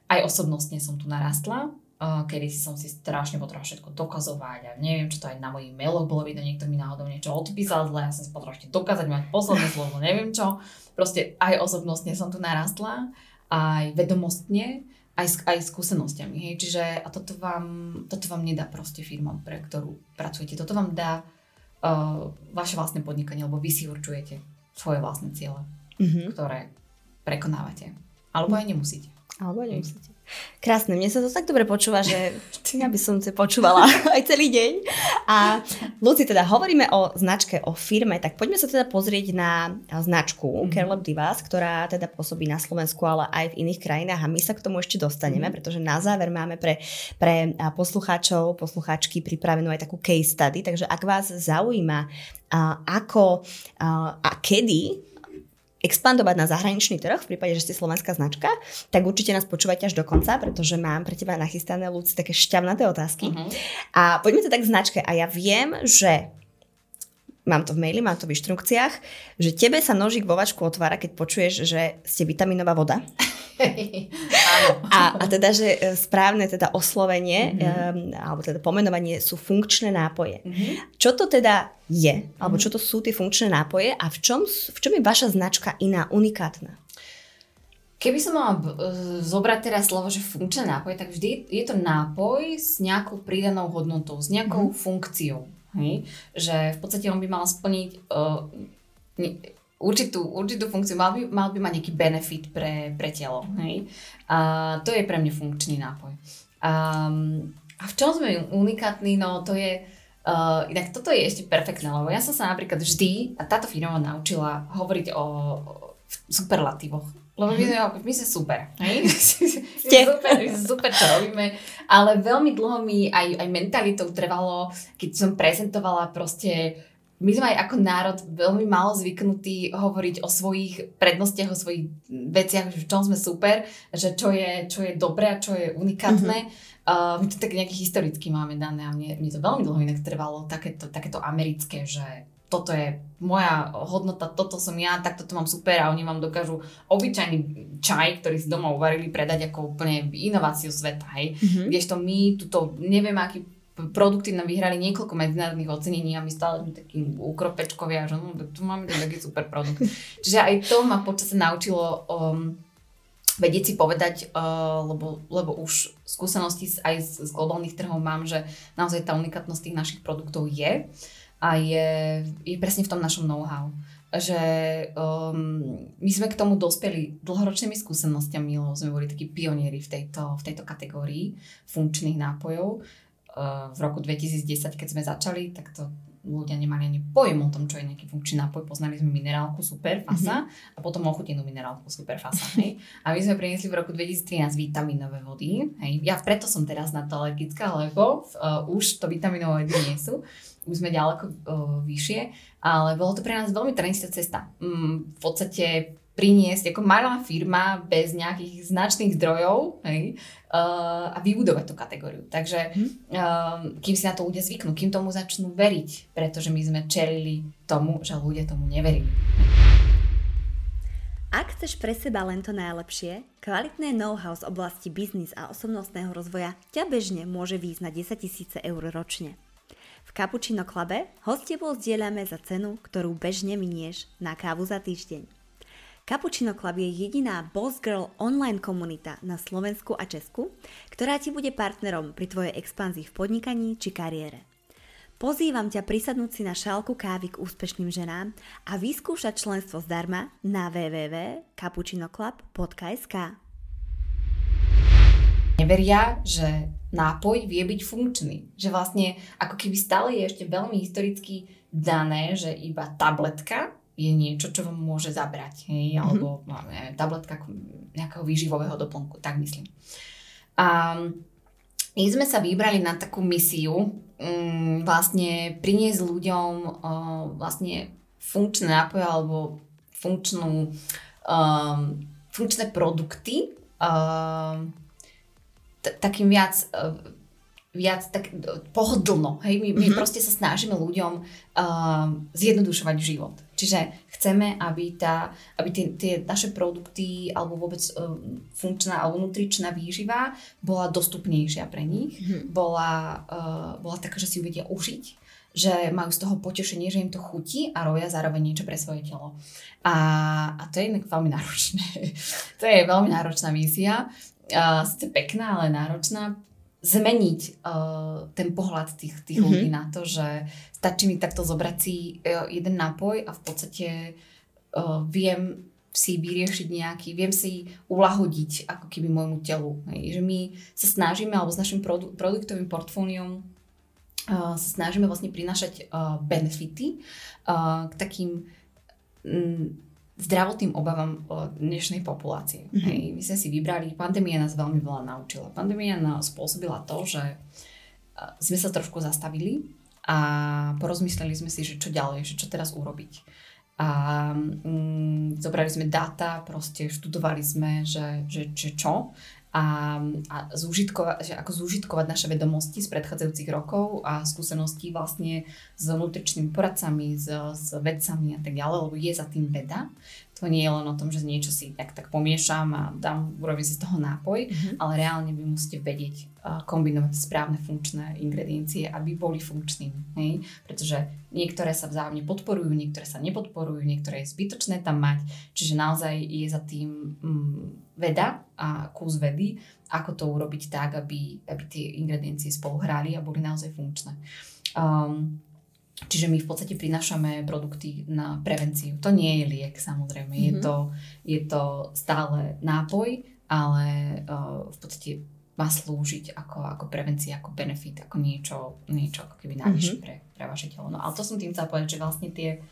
aj osobnostne som tu narastla kedy si som si strašne potrebovala všetko dokazovať a neviem, čo to aj na mojich mailoch bolo vidno, niekto mi náhodou niečo odpísal zle, ja som si potrebovala ešte dokázať, mať posledné slovo, neviem čo. Proste aj osobnostne som tu narastla, aj vedomostne, aj, aj skúsenostiami. Hej. Čiže a toto vám, toto vám nedá proste firma, pre ktorú pracujete. Toto vám dá uh, vaše vlastné podnikanie, lebo vy si určujete svoje vlastné ciele, mm-hmm. ktoré prekonávate. Alebo aj nemusíte. Alebo aj nemusíte. Krásne, mne sa to tak dobre počúva, že ja by som to počúvala aj celý deň. A Luci, teda hovoríme o značke, o firme, tak poďme sa teda pozrieť na značku mm-hmm. Carlop Divas, ktorá teda pôsobí na Slovensku, ale aj v iných krajinách a my sa k tomu ešte dostaneme, mm-hmm. pretože na záver máme pre, pre poslucháčov, poslucháčky pripravenú aj takú case study, takže ak vás zaujíma, ako a kedy expandovať na zahraničný trh, v prípade, že ste slovenská značka, tak určite nás počúvajte až do konca, pretože mám pre teba nachystané ľudí také šťavnaté otázky. Uh-huh. A poďme to tak k značke. A ja viem, že mám to v maili, mám to v inštrukciách, že tebe sa nožík vo vačku otvára, keď počuješ, že ste vitaminová voda. a, a teda, že e, správne teda oslovenie mm-hmm. um, alebo teda pomenovanie sú funkčné nápoje. Mm-hmm. Čo to teda je? Alebo mhm. čo to sú tie funkčné nápoje a v čom, v čom je vaša značka iná, unikátna? Keby som mala e, zobrať teraz slovo, že funkčné nápoje, tak vždy je to nápoj s nejakou pridanou hodnotou, s nejakou mm-hmm. funkciou. Hej? Že v podstate on by mal splniť uh, určitú, určitú funkciu, mal by, mal by mať nejaký benefit pre, pre telo. Hej? A to je pre mňa funkčný nápoj. Um, a v čom sme unikátni, no to je, uh, inak toto je ešte perfektné, lebo ja som sa napríklad vždy, a táto firma naučila hovoriť o, o superlatívoch. Lebo my sme, my sme super, hej? super, super, čo robíme, ale veľmi dlho mi aj, aj mentalitou trvalo, keď som prezentovala proste my sme aj ako národ veľmi málo zvyknutí hovoriť o svojich prednostiach, o svojich veciach, v čom sme super, že čo je, čo je dobré a čo je unikátne. Mm-hmm. Uh, my to tak nejaký historicky máme dané a mne, mne to veľmi dlho inak trvalo, takéto, takéto americké, že toto je moja hodnota, toto som ja, takto to mám super a oni vám dokážu obyčajný čaj, ktorý si doma uvarili, predať ako úplne inováciu sveta, hej. Mm-hmm. Kdežto my tuto neviem aký produkty nám vyhrali niekoľko medzinárodných ocenení a my stále sme takí ukropečkovia, že no, tu máme taký super produkt. Čiže aj to ma počasie naučilo um, vedieť si povedať, uh, lebo, lebo už skúsenosti aj z, z globálnych trhov mám, že naozaj tá unikátnosť tých našich produktov je. A je, je presne v tom našom know-how že um, my sme k tomu dospeli dlhoročnými skúsenostiami, lebo sme boli takí pionieri v tejto, v tejto kategórii funkčných nápojov. Uh, v roku 2010, keď sme začali, tak to ľudia nemali ani pojem o tom, čo je nejaký funkčný nápoj. Poznali sme minerálku Super Fasa mm-hmm. a potom ochutenú minerálku Super Fasa. Hej. A my sme priniesli v roku 2013 vitamínové vody. Hej. Ja preto som teraz na to alergická, lebo uh, už to vitamínové vody nie sú už sme ďaleko uh, vyššie, ale bolo to pre nás veľmi trenická cesta. Um, v podstate priniesť ako malá firma bez nejakých značných zdrojov hej, uh, a vybudovať tú kategóriu. Takže uh, kým si na to ľudia zvyknú, kým tomu začnú veriť, pretože my sme čelili tomu, že ľudia tomu neverili. Ak chceš pre seba len to najlepšie, kvalitné know-how z oblasti biznis a osobnostného rozvoja ťa bežne môže výjsť na 10 000 eur ročne. Cappuccino Clube ho s tebou zdieľame za cenu, ktorú bežne minieš na kávu za týždeň. Cappuccino Club je jediná Boss Girl online komunita na Slovensku a Česku, ktorá ti bude partnerom pri tvojej expanzii v podnikaní či kariére. Pozývam ťa prisadnúť si na šálku kávy k úspešným ženám a vyskúšať členstvo zdarma na www.cappuccinoclub.sk Neveria, že nápoj vie byť funkčný. Že vlastne ako keby stále je ešte veľmi historicky dané, že iba tabletka je niečo, čo vám môže zabrať. Hej? Mm-hmm. Alebo no, neviem, tabletka nejakého výživového doplnku, tak myslím. A my sme sa vybrali na takú misiu um, vlastne priniesť ľuďom uh, vlastne funkčné nápoje alebo funkčnú, um, funkčné produkty, uh, t- takým viac uh, viac tak pohodlno. Hej? My, my mm-hmm. proste sa snažíme ľuďom uh, zjednodušovať život. Čiže chceme, aby, tá, aby tie, tie naše produkty alebo vôbec uh, funkčná alebo nutričná výživa bola dostupnejšia pre nich. Mm-hmm. Bola, uh, bola taká, že si ju vedia užiť že majú z toho potešenie, že im to chutí a robia zároveň niečo pre svoje telo. A, a to je inak veľmi náročné. to je veľmi náročná vízia uh, sice pekná, ale náročná, zmeniť uh, ten pohľad tých, tých mm-hmm. ľudí na to, že stačí mi takto zobrať si uh, jeden nápoj a v podstate uh, viem si vyriešiť nejaký, viem si ulahodiť ako keby môjmu telu. Hej. Že my sa snažíme, alebo s našim produ- produktovým portfóliom uh, sa snažíme vlastne prinašať uh, benefity uh, k takým um, zdravotným obavám dnešnej populácie. Mm-hmm. Hej, my sme si vybrali, pandémia nás veľmi veľa naučila. Pandémia nás spôsobila to, že sme sa trošku zastavili a porozmysleli sme si, že čo ďalej, že čo teraz urobiť. A mm, zobrali sme dáta, proste študovali sme, že, že, že čo a, a zúžitkova, že ako zúžitkovať naše vedomosti z predchádzajúcich rokov a skúseností vlastne s nutričnými poradcami, s, s vedcami a tak ďalej, lebo je za tým veda. To nie je len o tom, že niečo si tak, tak pomiešam a dám, urobím si z toho nápoj, mm-hmm. ale reálne vy musíte vedieť kombinovať správne funkčné ingrediencie, aby boli funkčnými. Hej? Pretože niektoré sa vzájomne podporujú, niektoré sa nepodporujú, niektoré je zbytočné tam mať. Čiže naozaj je za tým um, veda a kus vedy, ako to urobiť tak, aby, aby tie ingrediencie spolu hrali a boli naozaj funkčné. Um, Čiže my v podstate prinášame produkty na prevenciu. To nie je liek, samozrejme. Mm-hmm. Je, mhm. to, je to stále nápoj, ale uh, v podstate má slúžiť ako, ako prevencia, ako benefit, ako niečo, niečo ako keby najvyššie mm-hmm. pre, pre vaše telo. No ale to som tým chcela povedať, že vlastne tie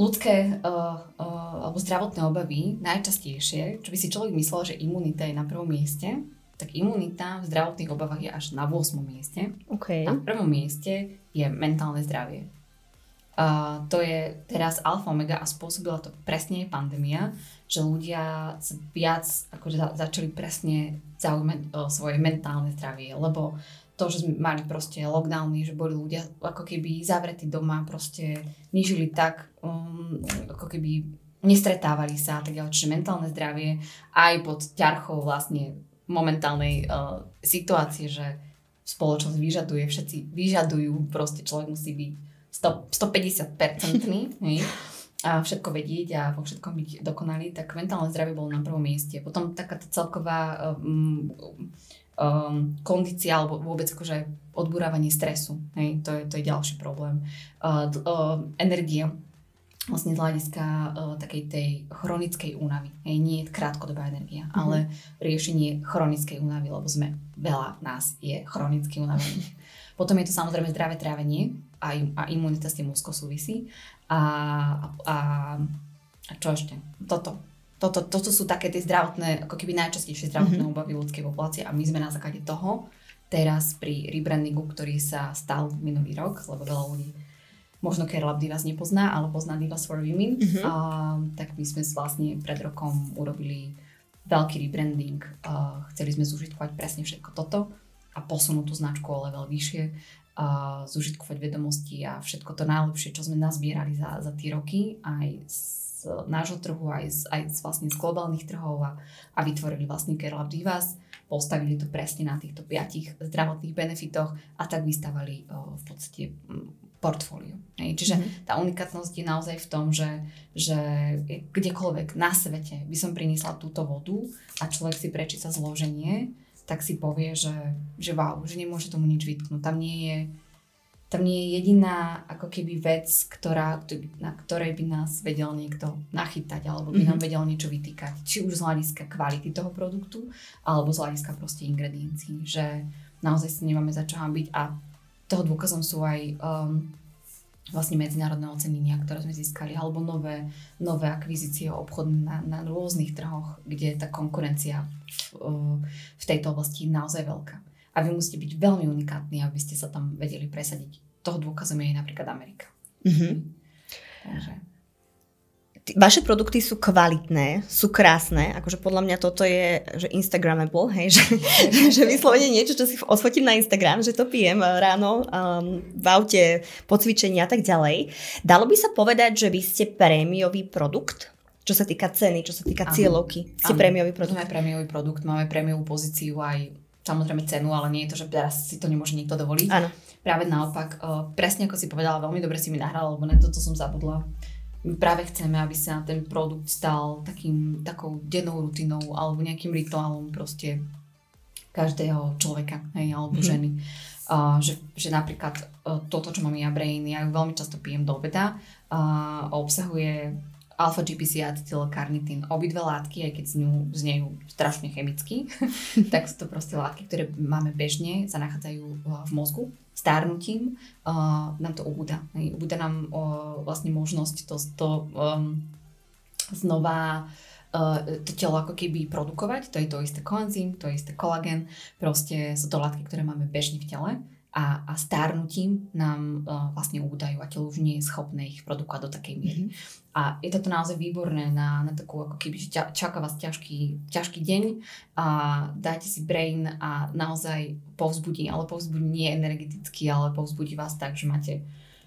ľudské uh, uh, alebo zdravotné obavy najčastejšie, čo by si človek myslel, že imunita je na prvom mieste, tak imunita v zdravotných obavách je až na 8. mieste. Okay. Na prvom mieste je mentálne zdravie. Uh, to je teraz alfa omega a spôsobila to presne pandémia, že ľudia viac akože za, začali presne zaujímať o svoje mentálne zdravie, lebo to, že sme mali proste lockdowny, že boli ľudia ako keby zavretí doma, proste nežili tak, um, ako keby nestretávali sa, tak čiže mentálne zdravie aj pod ťarchou vlastne momentálnej uh, situácie, že spoločnosť vyžaduje, všetci vyžadujú, proste človek musí byť 100, 150 percentný a všetko vedieť a vo všetkom byť dokonalý, tak mentálne zdravie bolo na prvom mieste. Potom taká tá celková um, um, kondícia alebo vôbec akože odburávanie stresu. Hej, to, je, to je ďalší problém. Uh, uh, energie vlastne z hľadiska uh, takej tej chronickej únavy. Hej, nie je krátkodobá energia, mm-hmm. ale riešenie chronickej únavy, lebo sme, veľa nás je chronicky unavených. Potom je to samozrejme zdravé trávenie a, a imunita s tým úzko súvisí. A, a, a čo ešte? Toto. Toto, toto sú také tie zdravotné, ako keby najčastejšie zdravotné mm-hmm. obavy ľudskej populácie a my sme na základe toho teraz pri rebrandingu, ktorý sa stal minulý rok, lebo veľa ľudí možno Care Divas nepozná, ale pozná Divas for Women, mm-hmm. a, tak my sme vlastne pred rokom urobili veľký rebranding. A chceli sme zužitkovať presne všetko toto a posunúť tú značku o level vyššie, a zužitkovať vedomosti a všetko to najlepšie, čo sme nazbierali za, za tie roky, aj z nášho trhu, aj z, aj z, vlastne z globálnych trhov a, a vytvorili vlastne Care Divas postavili to presne na týchto piatich zdravotných benefitoch a tak vystavali v podstate portfólio. Hej. Čiže mm-hmm. tá unikátnosť je naozaj v tom, že, že kdekoľvek na svete by som priniesla túto vodu a človek si prečíta zloženie, tak si povie, že, že wow, že nemôže tomu nič vytknúť. Tam nie je tam nie je jediná ako keby vec, ktorá, na ktorej by nás vedel niekto nachytať alebo by mm-hmm. nám vedel niečo vytýkať. Či už z hľadiska kvality toho produktu alebo z hľadiska proste ingrediencií. Že naozaj si nemáme za čo byť a toho dôkazom sú aj um, vlastne medzinárodné ocenenia, ktoré sme získali, alebo nové, nové akvizície obchodné na, na rôznych trhoch, kde tá konkurencia v, v tejto oblasti je naozaj veľká a vy musíte byť veľmi unikátni, aby ste sa tam vedeli presadiť. Toho dôkazom je napríklad Amerika. Mm-hmm. Takže vaše produkty sú kvalitné, sú krásne, akože podľa mňa toto je že Instagramable, hej, že, že vyslovene niečo, čo si odfotím na Instagram, že to pijem ráno um, v aute, po cvičení a tak ďalej. Dalo by sa povedať, že vy ste prémiový produkt? Čo sa týka ceny, čo sa týka cieľovky, ste prémiový produkt? Máme prémiový produkt, máme prémiovú pozíciu aj samozrejme cenu, ale nie je to, že teraz si to nemôže nikto dovoliť. Áno. Práve naopak, uh, presne ako si povedala, veľmi dobre si mi nahrala, lebo na toto som zabudla. My práve chceme, aby sa ten produkt stal takým, takou dennou rutinou alebo nejakým rituálom proste každého človeka, hej, alebo mm-hmm. ženy. Uh, že, že napríklad uh, toto, čo mám ja Brain, ja ju veľmi často pijem do obeda, uh, obsahuje alfa GPC a acetylkarnitín. Obidve látky, aj keď zňu, znejú strašne chemicky, tak sú to proste látky, ktoré máme bežne, sa nachádzajú uh, v mozgu. Stárnutím uh, nám to ubúda. Ubúda nám uh, vlastne možnosť to, to um, znova uh, to telo ako keby produkovať. To je to isté koenzym, to je isté kolagen. Proste sú to látky, ktoré máme bežne v tele a, a stárnutím nám uh, vlastne ubúdajú a telo už nie je schopné ich produkovať do takej miery. Mm-hmm. A je toto naozaj výborné na, na takú ako keby, že čaká vás ťažký, ťažký deň a dajte si brain a naozaj povzbudí, ale povzbudí nie energeticky, ale povzbudí vás tak, že máte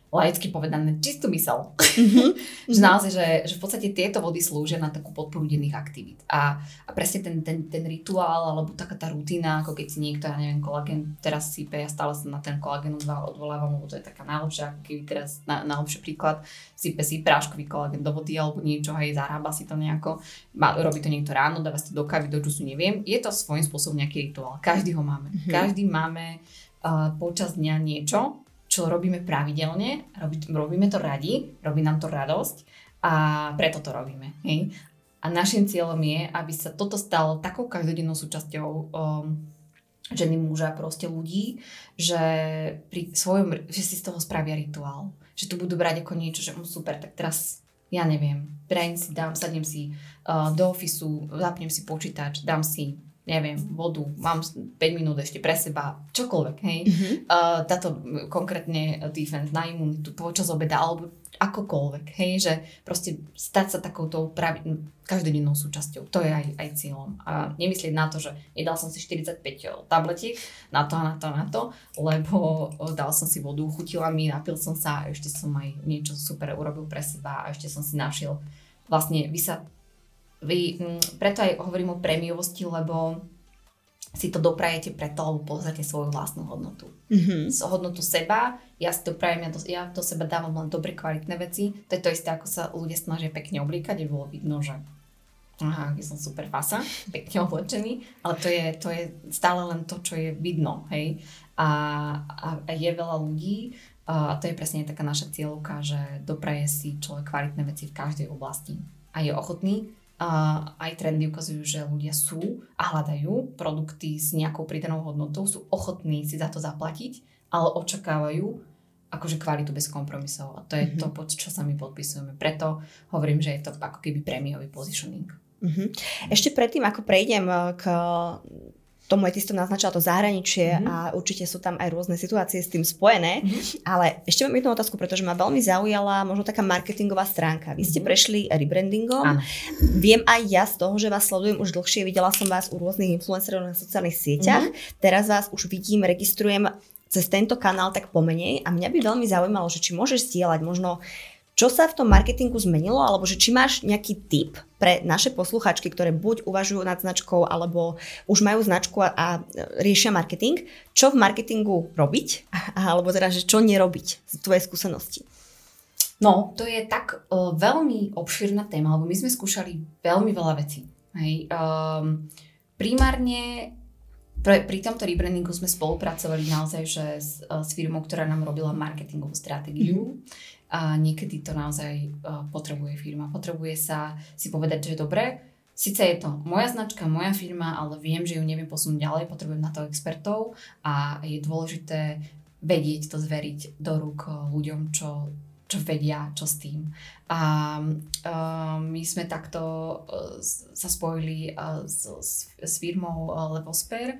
laicky povedané čistú mysel. Mm-hmm. že naozaj, že, že v podstate tieto vody slúžia na takú podporu denných aktivít. A, a presne ten, ten, ten rituál alebo taká tá rutina, ako keď si niekto, ja neviem, kolagen teraz sype, ja stále sa na ten kolagen odvolávam, lebo to je taká najlepšia, keby teraz na, najlepší príklad, sype si práškový kolagen do vody alebo niečo, hej, zarába si to nejako, má, robí to niekto ráno, dáva si to do kávy, do džusu, neviem. Je to svojím spôsobom nejaký rituál. Každý ho máme. Mm-hmm. Každý máme uh, počas dňa niečo, čo robíme pravidelne, robí, robíme to radi, robí nám to radosť a preto to robíme. Hej? A našim cieľom je, aby sa toto stalo takou každodennou súčasťou um, ženy, muža, proste ľudí, že, pri svojom, že si z toho spravia rituál. Že tu budú brať ako niečo, že um, super, tak teraz ja neviem, brain si dám, sadnem si uh, do ofisu, zapnem si počítač, dám si neviem, vodu, mám 5 minút ešte pre seba, čokoľvek, hej. Mm-hmm. Uh, táto konkrétne defense na imunitu počas obeda, alebo akokoľvek, hej, že proste stať sa takouto pravi, každodennou súčasťou. To je aj, aj cieľom. A nemyslieť na to, že nedal som si 45 tabletiek na to a na to a na to, lebo dal som si vodu, chutila mi, napil som sa a ešte som aj niečo super urobil pre seba a ešte som si našiel vlastne vy sa vy, mm, preto aj hovorím o prémiovosti, lebo si to doprajete preto, lebo pozrite svoju vlastnú hodnotu. Mm-hmm. Z hodnotu seba, ja si to prajem, ja do, ja do seba dávam len dobre kvalitné veci. To je to isté, ako sa ľudia snažia pekne oblíkať, aby bolo vidno, že Aha, ja som super fasa, pekne oblečený, ale to je, to je stále len to, čo je vidno, hej. A, a, a je veľa ľudí, a to je presne taká naša cieľovka, že dopraje si človek kvalitné veci v každej oblasti a je ochotný. A aj trendy ukazujú, že ľudia sú a hľadajú produkty s nejakou pridanou hodnotou, sú ochotní si za to zaplatiť, ale očakávajú akože kvalitu bez kompromisov. A to je mm-hmm. to, pod čo sa my podpisujeme. Preto hovorím, že je to ako keby prémiový positioning. Mm-hmm. Ešte predtým, ako prejdem eh, k tomu aj ty si to naznačila to zahraničie mm-hmm. a určite sú tam aj rôzne situácie s tým spojené, mm-hmm. ale ešte mám jednu otázku, pretože ma veľmi zaujala možno taká marketingová stránka. Vy ste mm-hmm. prešli rebrandingom. Ano. Viem aj ja z toho, že vás sledujem už dlhšie, videla som vás u rôznych influencerov na sociálnych sieťach. Mm-hmm. Teraz vás už vidím, registrujem cez tento kanál tak pomenej a mňa by veľmi zaujímalo, že či môžeš zdieľať možno čo sa v tom marketingu zmenilo, alebo že či máš nejaký tip pre naše posluchačky, ktoré buď uvažujú nad značkou, alebo už majú značku a, a riešia marketing, čo v marketingu robiť, alebo teda, že čo nerobiť z tvojej skúsenosti? No, to je tak uh, veľmi obširná téma, lebo my sme skúšali veľmi veľa vecí. Hej. Um, primárne pre, pri tomto rebrandingu sme spolupracovali naozaj že s, s firmou, ktorá nám robila marketingovú stratégiu. Mm-hmm a niekedy to naozaj uh, potrebuje firma. Potrebuje sa si povedať, že dobre, síce je to moja značka, moja firma, ale viem, že ju neviem posunúť ďalej, potrebujem na to expertov a je dôležité vedieť to zveriť do rúk ľuďom, čo čo vedia, čo s tým. A my sme takto uh, sa spojili uh, s, s, s firmou uh, Levosper.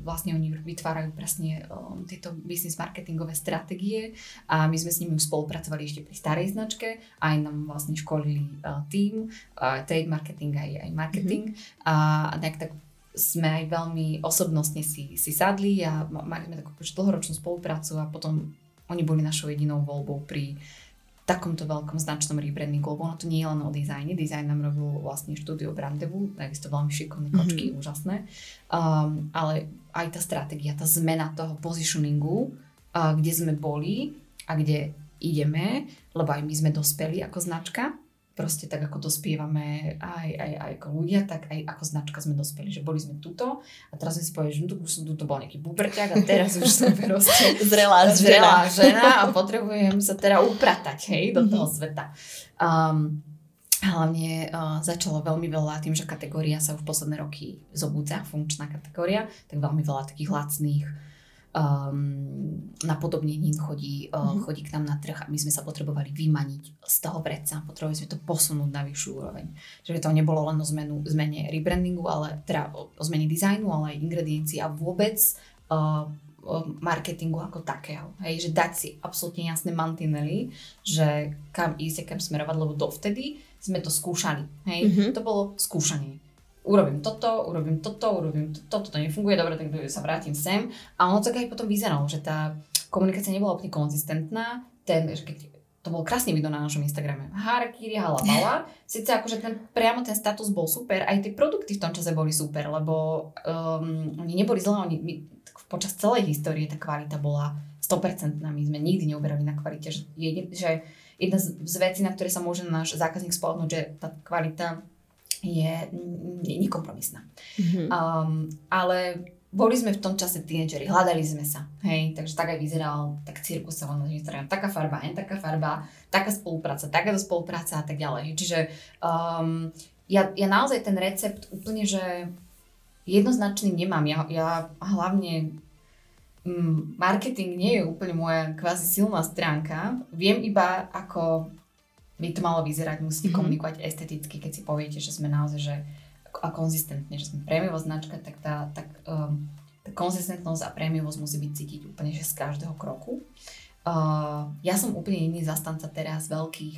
Vlastne oni vytvárajú presne tieto business marketingové stratégie a my sme s nimi spolupracovali ešte pri starej značke. Aj nám vlastne školili tým, trade marketing aj, aj marketing. Mm-hmm. A tak, tak sme aj veľmi osobnostne si, si sadli a mali sme takú dlhoročnú spoluprácu a potom oni boli našou jedinou voľbou pri takomto veľkom značnom rebrandingu, lebo ono to nie je len o dizajne. Dizajn nám robil vlastne štúdio Brandevu, takisto veľmi šikovné kočky, mm-hmm. úžasné. Um, ale aj tá stratégia, tá zmena toho positioningu, uh, kde sme boli a kde ideme, lebo aj my sme dospeli ako značka, proste tak ako dospievame aj, aj, aj ako ľudia, tak aj ako značka sme dospeli, že boli sme tuto a teraz sme si povedali, že už som tuto bol nejaký buberťak a teraz už som proste zrelá, zrelá žena a potrebujem sa teda upratať hej, do toho mhm. sveta. Um, Hlavne uh, začalo veľmi veľa tým, že kategória sa už posledné roky zobúdza, funkčná kategória, tak veľmi veľa takých lacných um, na podobnenín chodí, uh, mm-hmm. chodí k nám na trh a my sme sa potrebovali vymaniť z toho vreca, potrebovali sme to posunúť na vyššiu úroveň. Čiže to nebolo len o zmenu, zmene rebrandingu, ale teda o, o zmene dizajnu, ale aj ingrediencií a vôbec uh, marketingu ako takého. Hej, že dať si absolútne jasné mantinely, že kam ísť a kam smerovať, lebo dovtedy sme to skúšali. Hej, mm-hmm. to bolo skúšanie urobím toto, urobím toto, urobím toto, toto nefunguje, dobre, tak sa vrátim sem. A ono tak aj potom vyzeralo, že tá komunikácia nebola úplne konzistentná, ten, že keď to bolo krásne video na našom Instagrame. Harakiri, halabala. Sice akože ten, priamo ten status bol super, aj tie produkty v tom čase boli super, lebo um, oni neboli zlé, oni, my, počas celej histórie tá kvalita bola 100%. My sme nikdy neuberali na kvalite, že, jedin, že jedna z, z vecí, na ktoré sa môže náš zákazník spolahnúť, že tá kvalita je nekompromisná. Mm-hmm. Um, ale boli sme v tom čase tínedžeri, hľadali sme sa, hej, takže tak aj vyzeral tak cirkusovo na Instagram, taká farba, len taká farba, taká spolupráca, takáto spolupráca a tak ďalej. Čiže um, ja, ja naozaj ten recept úplne, že jednoznačný nemám. Ja, ja hlavne um, marketing nie je úplne moja kvázi silná stránka. Viem iba ako by to malo vyzerať, musíte mm-hmm. komunikovať esteticky, keď si poviete, že sme naozaj, že a konzistentne, že sme prémiová značka, tak tá, tak, um, tá konzistentnosť a prémiovosť musí byť cítiť úplne že z každého kroku. Uh, ja som úplne iný zastanca teraz veľkých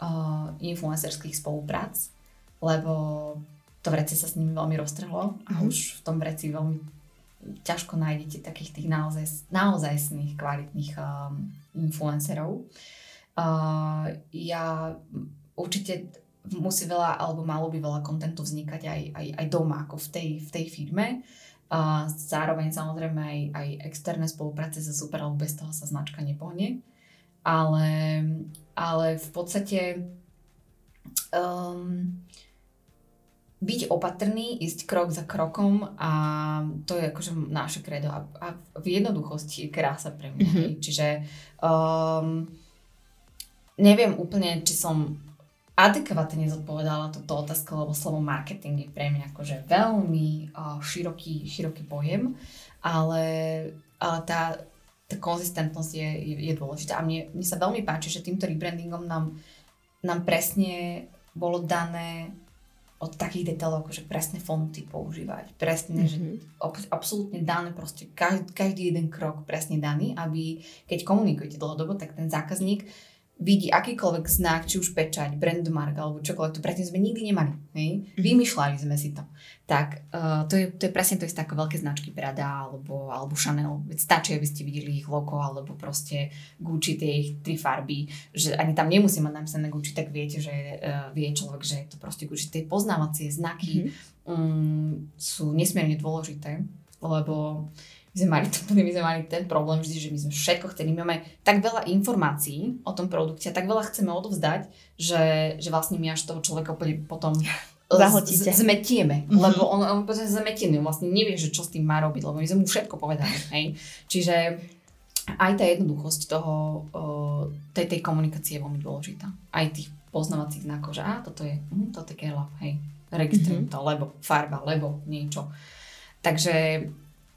uh, influencerských spoluprác, lebo to vrece sa s nimi veľmi roztrhlo a mm-hmm. už v tom vreci veľmi ťažko nájdete takých tých naozaj, naozajstných kvalitných um, influencerov. Uh, ja určite musí veľa, alebo malo by veľa kontentu vznikať aj, aj, aj doma, ako v tej, v tej firme. Uh, zároveň samozrejme aj, aj externé spolupráce sa super, lebo bez toho sa značka nepohne. Ale, ale v podstate um, byť opatrný, ísť krok za krokom a to je akože naše kredo a, a v jednoduchosti je krása pre mňa. Mm-hmm. Čiže um, neviem úplne, či som adekvátne zodpovedala túto otázku, lebo slovo marketing je pre mňa akože veľmi uh, široký, široký pojem, ale, ale tá, tá konzistentnosť je, je, je dôležitá a mne, mne sa veľmi páči, že týmto rebrandingom nám, nám presne bolo dané od takých detailov, ako že presné fonty používať, presne, mm-hmm. že ob- absolútne dané, proste každý, každý jeden krok presne daný, aby keď komunikujete dlhodobo, tak ten zákazník vidí akýkoľvek znak, či už pečať, brandmark alebo čokoľvek, to predtým sme nikdy nemali. Hej? Mm-hmm. Vymýšľali sme si to. Tak uh, to, je, to je presne to isté ako veľké značky Prada alebo, alebo Chanel. Veď stačí, aby ste videli ich logo alebo proste Gucci, tie ich tri farby, že ani tam nemusí mať napísané Gucci, tak viete, že uh, vie človek, že je to proste Gucci. Tie poznávacie znaky mm-hmm. um, sú nesmierne dôležité, lebo my sme mali, my sme mali ten problém vždy, že my sme všetko chceli. My máme tak veľa informácií o tom produkte a tak veľa chceme odovzdať, že, že vlastne my až toho človeka úplne potom Zahltíte. Z, zmetieme, mm-hmm. lebo on, on potom zmetený, on vlastne nevie, že čo s tým má robiť, lebo my sme mu všetko povedali. Hej? Čiže aj tá jednoduchosť toho, tej, tej komunikácie je veľmi dôležitá. Aj tých poznávacích znakov, že a toto je, hm, toto je kerla, hej, registrujem mm-hmm. to, lebo farba, lebo niečo. Takže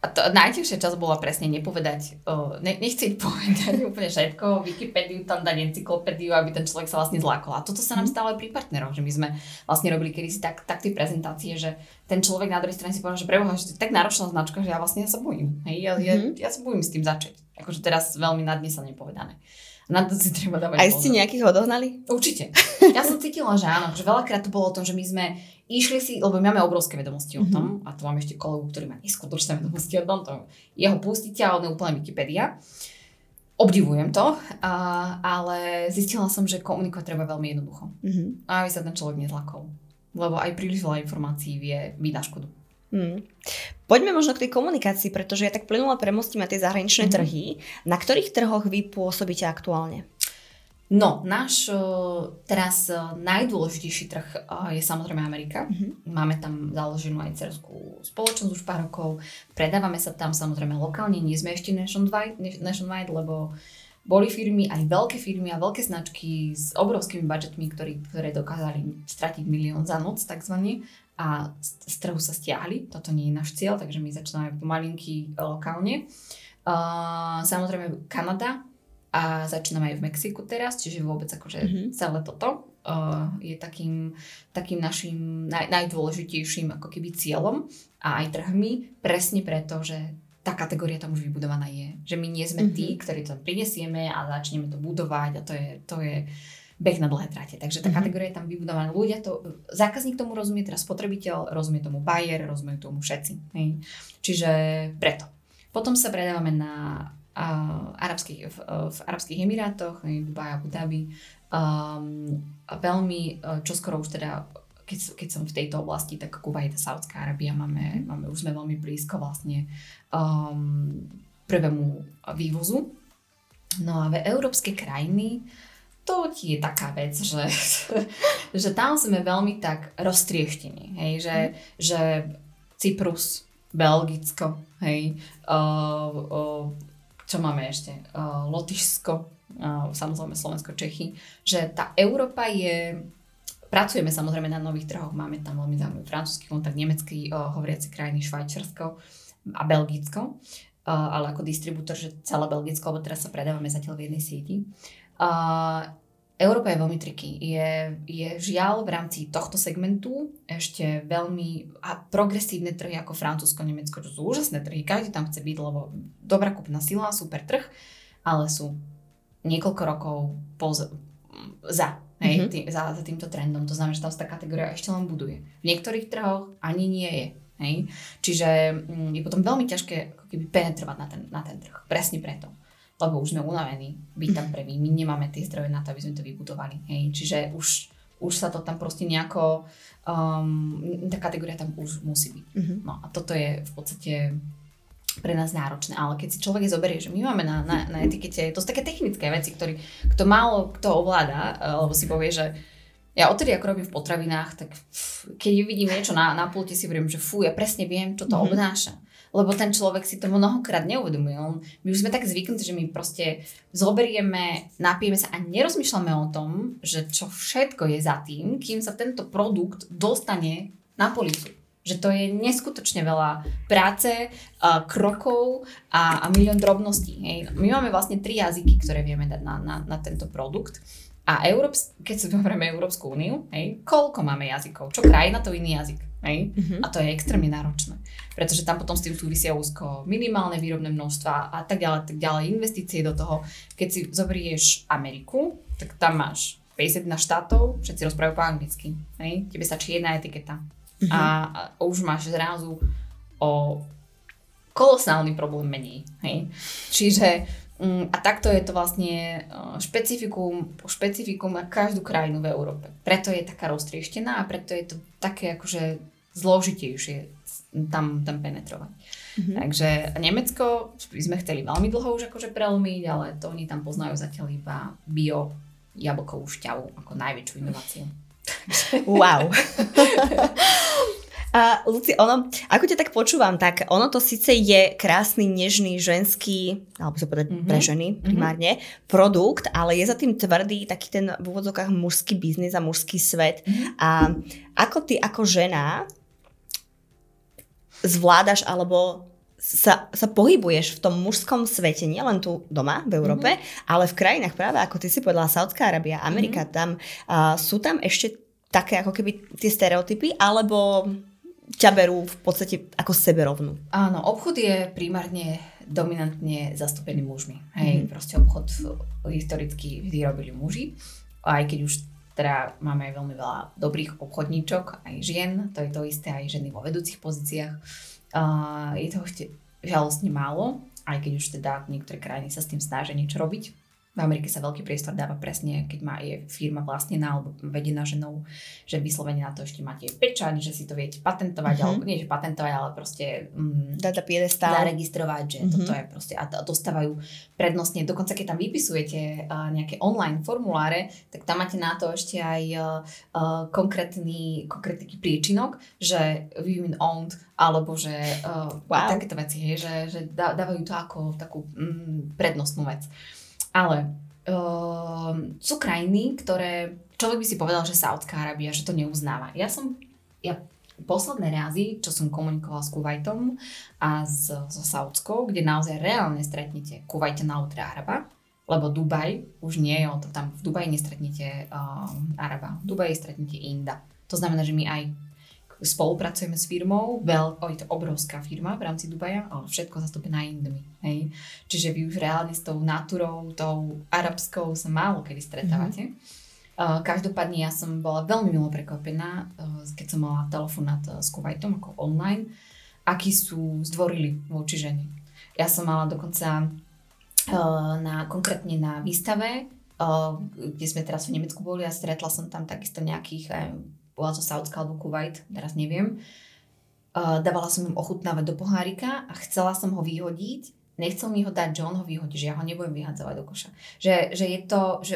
a to najťažšia časť bola presne nepovedať, uh, ne, nechcieť povedať úplne všetko, Wikipédiu tam dať encyklopédiu, aby ten človek sa vlastne zlákol. A toto sa nám mhm. stalo aj pri partneroch, že my sme vlastne robili kedysi tak, tak tie prezentácie, že ten človek na druhej strane si povedal, že preboha, že to je tak náročná značka, že ja vlastne ja sa bojím. Hej, ja, mm-hmm. ja, ja sa bojím s tým začať. Akože teraz veľmi nadneselne povedané. Na to si treba dávať Aj ste nejakých odohnali? Určite. Ja som cítila, že áno. Že veľakrát to bolo o tom, že my sme išli si, lebo my máme obrovské vedomosti mm-hmm. o tom, a tu mám ešte kolegu, ktorý má neskutočné vedomosti o tom, to jeho pustíte a on je úplne Wikipedia. Obdivujem to, a, ale zistila som, že komunikovať treba veľmi jednoducho. Mm-hmm. A aby sa ten človek nezlakol. Lebo aj príliš veľa informácií vie na škodu. Mm. Poďme možno k tej komunikácii, pretože ja tak plynula premostím na tie zahraničné mm-hmm. trhy. Na ktorých trhoch vy pôsobíte aktuálne? No, náš teraz najdôležitejší trh je samozrejme Amerika. Mm-hmm. Máme tam založenú aj cerskú spoločnosť už pár rokov. Predávame sa tam samozrejme lokálne, nie sme ešte nationwide, nationwide lebo boli firmy, aj veľké firmy a veľké značky s obrovskými budžetmi, ktorý, ktoré dokázali stratiť milión za noc takzvané a z trhu sa stiahli. Toto nie je náš cieľ, takže my začíname pomalinky lokálne. Uh, samozrejme Kanada, a začínam aj v Mexiku teraz, čiže vôbec akože mm-hmm. celé toto uh, je takým, takým našim naj, najdôležitejším ako keby cieľom a aj trhmi, presne preto, že tá kategória tam už vybudovaná je. Že my nie sme mm-hmm. tí, ktorí to prinesieme a začneme to budovať a to je, to je beh na dlhé tráte. Takže tá mm-hmm. kategória je tam vybudovaná. Ľudia to, zákazník tomu rozumie, teraz spotrebiteľ, rozumie tomu buyer, rozumie tomu všetci. Hej. Čiže preto. Potom sa predávame na arabských, v, v Arabských Emirátoch, Dubaj, Abu Dhabi. Um, veľmi, čoskoro už teda, keď, keď som v tejto oblasti, tak Kuwait a Saudská Arábia máme, máme, už sme veľmi blízko vlastne um, prvému vývozu. No a v európske krajiny to ti je taká vec, že, že tam sme veľmi tak roztrieštení, hej, že, mm. že Cyprus, Belgicko, hej, uh, uh, čo máme ešte, uh, Lotyšsko, uh, samozrejme Slovensko, Čechy, že tá Európa je, pracujeme samozrejme na nových trhoch, máme tam veľmi zaujímavý francúzsky kontakt, nemecký uh, hovoriaci krajiny, Švajčiarsko a Belgicko, uh, ale ako distribútor, že celé Belgicko, lebo teraz sa predávame zatiaľ v jednej sieti. Uh, Európa je veľmi triky. Je, je žiaľ v rámci tohto segmentu ešte veľmi a progresívne trhy ako Francúzsko, Nemecko, čo sú úžasné trhy. Každý tam chce byť, lebo dobrá kupná sila, super trh, ale sú niekoľko rokov poz, za, hej, mm-hmm. tý, za, za týmto trendom. To znamená, že tam sa tá kategória ešte len buduje. V niektorých trhoch ani nie je. Hej? Čiže mm, je potom veľmi ťažké ako keby penetrovať na ten, na ten trh. Presne preto lebo už sme unavení byť tam prvý. My nemáme tie zdroje na to, aby sme to vybudovali. Hej. Čiže už, už sa to tam proste nejako, um, tá kategória tam už musí byť. Mm-hmm. No a toto je v podstate pre nás náročné, ale keď si človek je zoberie, že my máme na, na, na etikete, to sú také technické veci, ktorý, kto málo kto ovláda, alebo si povie, že Ja odtedy, ako robím v potravinách, tak keď vidím niečo na, na pulte, si hovorím, že fú, ja presne viem, čo to mm-hmm. obnáša. Lebo ten človek si to mnohokrát neuvedomuje. My už sme tak zvyknutí, že my proste zoberieme, napijeme sa a nerozmýšľame o tom, že čo všetko je za tým, kým sa tento produkt dostane na policu že to je neskutočne veľa práce, krokov a, a milión drobností. Hej. My máme vlastne tri jazyky, ktoré vieme dať na, na, na tento produkt. A Európs- keď si zoberieme Európsku úniu, hej, koľko máme jazykov? Čo krajina, to iný jazyk. Hej? Mm-hmm. A to je extrémne náročné. Pretože tam potom s tým súvisia úzko minimálne výrobné množstva a tak ďalej, tak ďalej, investície do toho. Keď si zoberieš Ameriku, tak tam máš 51 štátov, všetci rozprávajú po anglicky. Hej? Tebe stačí jedna etiketa. Mm-hmm. A, a už máš zrazu o kolosálny problém menej. Hej? Čiže Mm, a takto je to vlastne eh, špecifikum, špecifikum na každú krajinu v Európe. Preto je taká roztrieštená a preto je to také akože zložitejšie tam, tam penetrovať. Mm-hmm. Takže Nemecko by sme chceli veľmi dlho už akože prelomiť, ale to oni tam poznajú zatiaľ iba bio jablkovú šťavu ako najväčšiu inováciu. Wow. A Luci, ono, ako ťa tak počúvam, tak ono to síce je krásny, nežný, ženský, alebo sa povedať mm-hmm. pre ženy mhm. primárne, mm-hmm. produkt, ale je za tým tvrdý taký ten v úvodzokách mužský biznis a mužský svet. Mm-hmm. A ako ty ako žena zvládaš alebo sa, sa pohybuješ v tom mužskom svete, nielen tu doma v Európe, mm-hmm. ale v krajinách práve, ako ty si povedala, Saudská Arábia, Amerika, mm-hmm. tam uh, sú tam ešte také ako keby tie stereotypy, alebo ťa berú v podstate ako seberovnú. Áno, obchod je primárne dominantne zastúpený mužmi. Hej, mm. proste obchod historicky vždy robili muži, aj keď už teda máme aj veľmi veľa dobrých obchodníčok, aj žien, to je to isté, aj ženy vo vedúcich pozíciách. Uh, je toho ešte žalostne málo, aj keď už teda niektoré krajiny sa s tým snažia niečo robiť v Amerike sa veľký priestor dáva presne, keď má, je firma vlastnená alebo vedená ženou, že vyslovene na to ešte máte pečať, že si to viete patentovať, mm-hmm. alebo nie, že patentovať, ale proste mm, Data piedestal. zaregistrovať, že mm-hmm. toto je proste, a dostávajú prednostne, dokonca keď tam vypisujete uh, nejaké online formuláre, tak tam máte na to ešte aj uh, uh, konkrétny, konkrétny príčinok, že women owned, alebo že uh, wow. takéto veci, že, že dávajú to ako takú mm, prednostnú vec. Ale uh, sú krajiny, ktoré človek by si povedal, že Saudská Arábia, že to neuznáva. Ja som, ja posledné razy, čo som komunikovala s Kuwaitom a s, so Saudskou, kde naozaj reálne stretnete Kuwaitana na Araba, lebo Dubaj už nie je, to tam v Dubaji nestretnete uh, Araba, v Dubaji stretnete Inda. To znamená, že my aj spolupracujeme s firmou, veľ, je to obrovská firma v rámci Dubaja, ale všetko zastúpené Indmi. Hej. Čiže vy už reálne s tou naturou, tou arabskou sa málo kedy stretávate. Mm-hmm. Uh, každopádne ja som bola veľmi milo prekvapená, uh, keď som mala telefonát uh, s Kuwaitom ako online, akí sú zdvorili voči žene. Ja som mala dokonca uh, na, konkrétne na výstave, kde sme teraz v Nemecku boli a stretla som tam takisto nejakých uh, bola to Saudská alebo Kuwait, teraz neviem. Uh, dávala som im ochutnávať do pohárika a chcela som ho vyhodiť. Nechcel mi ho dať, že on ho vyhodí, že ja ho nebudem vyhadzovať do koša. Že, že je to, že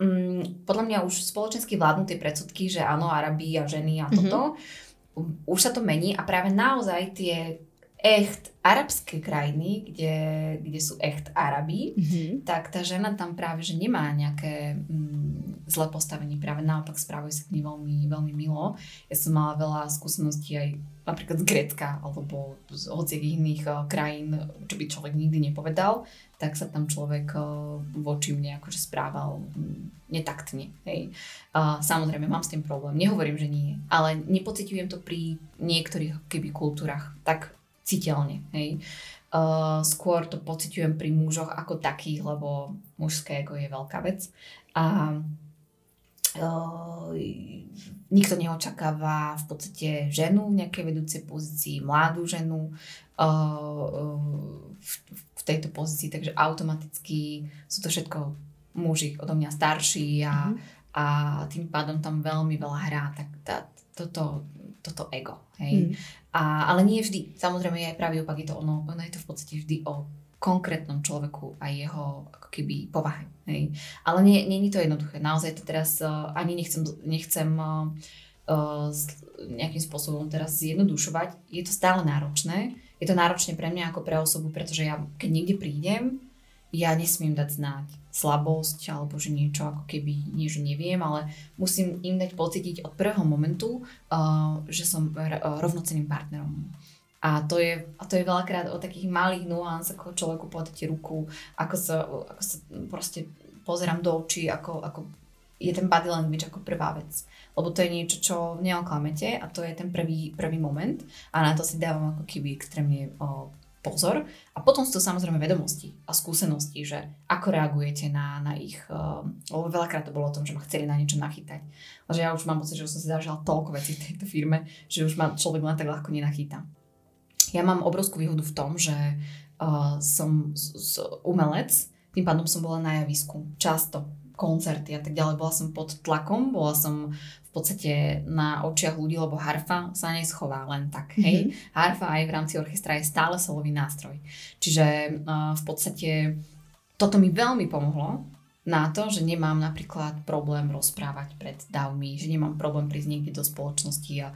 um, podľa mňa už spoločensky vládnu tie predsudky, že áno, Arabi a ženy a toto. Mm-hmm. Už sa to mení a práve naozaj tie echt arabské krajiny, kde, kde sú echt Arabi, mm-hmm. tak tá žena tam práve, že nemá nejaké mm, zlé postavenie, práve naopak správajú sa k nej veľmi, veľmi milo. Ja som mala veľa skúseností aj napríklad z Grécka alebo z hociakých iných uh, krajín, čo by človek nikdy nepovedal, tak sa tam človek uh, voči mne akože správal um, netaktne. Hej. Uh, samozrejme, mám s tým problém. Nehovorím, že nie, ale nepociťujem to pri niektorých keby kultúrach tak citeľne. Hej. Uh, skôr to pociťujem pri mužoch ako takých, lebo mužské ego je veľká vec. A uh, nikto neočakáva v podstate ženu v nejakej vedúcej pozícii, mladú ženu uh, v, v tejto pozícii, takže automaticky sú to všetko muži odo mňa starší a, mm-hmm. a tým pádom tam veľmi veľa hrá tak tá, toto, toto ego. Hej. Mm. A, ale nie vždy. Samozrejme je aj pravý opak, je to ono, ono je to v podstate vždy o konkrétnom človeku a jeho ako keby povahe. Hej. Ale nie, nie je to jednoduché. Naozaj to teraz uh, ani nechcem, nechcem uh, uh, nejakým spôsobom teraz zjednodušovať. Je to stále náročné. Je to náročné pre mňa ako pre osobu, pretože ja keď niekde prídem, ja nesmiem dať znať slabosť alebo že niečo ako keby niečo neviem, ale musím im dať pocítiť od prvého momentu, uh, že som uh, rovnocenným partnerom. A to je, a to je veľakrát o takých malých nuans, ako človeku podať ruku, ako sa, ako sa proste pozerám do očí, ako, ako je ten body language ako prvá vec. Lebo to je niečo, čo neoklamete a to je ten prvý, prvý moment a na to si dávam ako keby extrémne o, pozor. A potom sú to samozrejme vedomosti a skúsenosti, že ako reagujete na, na ich, uh, lebo veľakrát to bolo o tom, že ma chceli na niečo nachytať. Ale ja už mám pocit, že už som si zažila toľko vecí v tejto firme, že už ma človek len tak ľahko nenachýta ja mám obrovskú výhodu v tom, že uh, som z, z umelec, tým pádom som bola na javisku často, koncerty a tak ďalej. Bola som pod tlakom, bola som v podstate na očiach ľudí, lebo harfa sa neschová len tak, hej. Mm-hmm. Harfa aj v rámci orchestra je stále solový nástroj. Čiže uh, v podstate toto mi veľmi pomohlo na to, že nemám napríklad problém rozprávať pred davmi, že nemám problém prísť niekde do spoločnosti a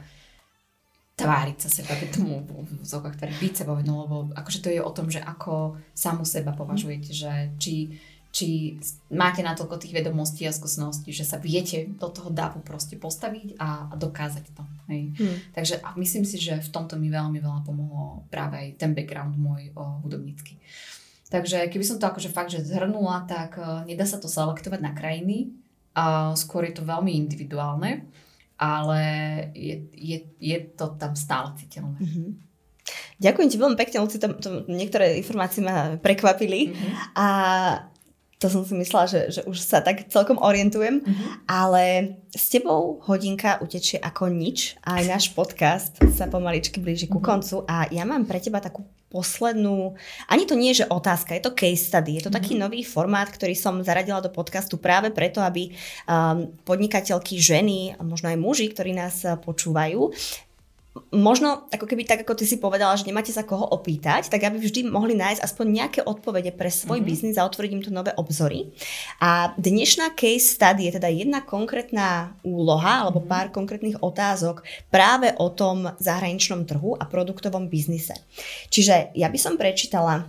tváriť sa seba, keď tomu v zokách ktoré byť sebou, no, lebo akože to je o tom, že ako samu seba považujete, že či, či máte natoľko tých vedomostí a skúseností, že sa viete do toho dávu proste postaviť a, a dokázať to. Hej. Hmm. Takže a myslím si, že v tomto mi veľmi veľa pomohlo práve aj ten background môj o, hudobnícky. Takže keby som to akože fakt, že zhrnula, tak uh, nedá sa to selektovať na krajiny, a skôr je to veľmi individuálne ale je, je, je to tam stále citeľné. Mm-hmm. Ďakujem ti veľmi pekne, Luci, to, to, niektoré informácie ma prekvapili mm-hmm. a to som si myslela, že, že už sa tak celkom orientujem, mm-hmm. ale s tebou hodinka utečie ako nič a aj náš podcast sa pomaličky blíži ku mm-hmm. koncu a ja mám pre teba takú poslednú, ani to nie je, že otázka, je to case study, je to mm-hmm. taký mhm. nový formát, ktorý som zaradila do podcastu práve preto, aby um, podnikateľky, ženy a možno aj muži, ktorí nás uh, počúvajú, možno, ako keby tak, ako ty si povedala, že nemáte sa koho opýtať, tak aby vždy mohli nájsť aspoň nejaké odpovede pre svoj mm-hmm. biznis a otvoriť im to nové obzory. A dnešná case study je teda jedna konkrétna úloha alebo mm-hmm. pár konkrétnych otázok práve o tom zahraničnom trhu a produktovom biznise. Čiže ja by som prečítala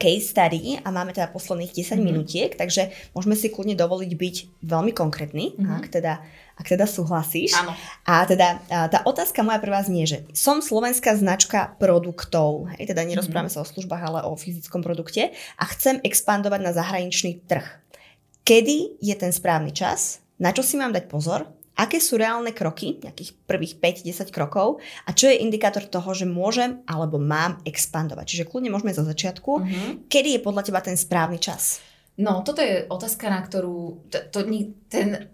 case study a máme teda posledných 10 mm-hmm. minútiek, takže môžeme si kľudne dovoliť byť veľmi konkrétny, mm-hmm. ak teda ak teda súhlasíš. Áno. A teda tá otázka moja prvá znie, že som slovenská značka produktov, hej, teda nerozprávame mm-hmm. sa o službách, ale o fyzickom produkte a chcem expandovať na zahraničný trh. Kedy je ten správny čas? Na čo si mám dať pozor? Aké sú reálne kroky, nejakých prvých 5-10 krokov a čo je indikátor toho, že môžem alebo mám expandovať? Čiže kľudne môžeme zo začiatku. Mm-hmm. Kedy je podľa teba ten správny čas? No, toto je otázka, na ktorú to, to, ten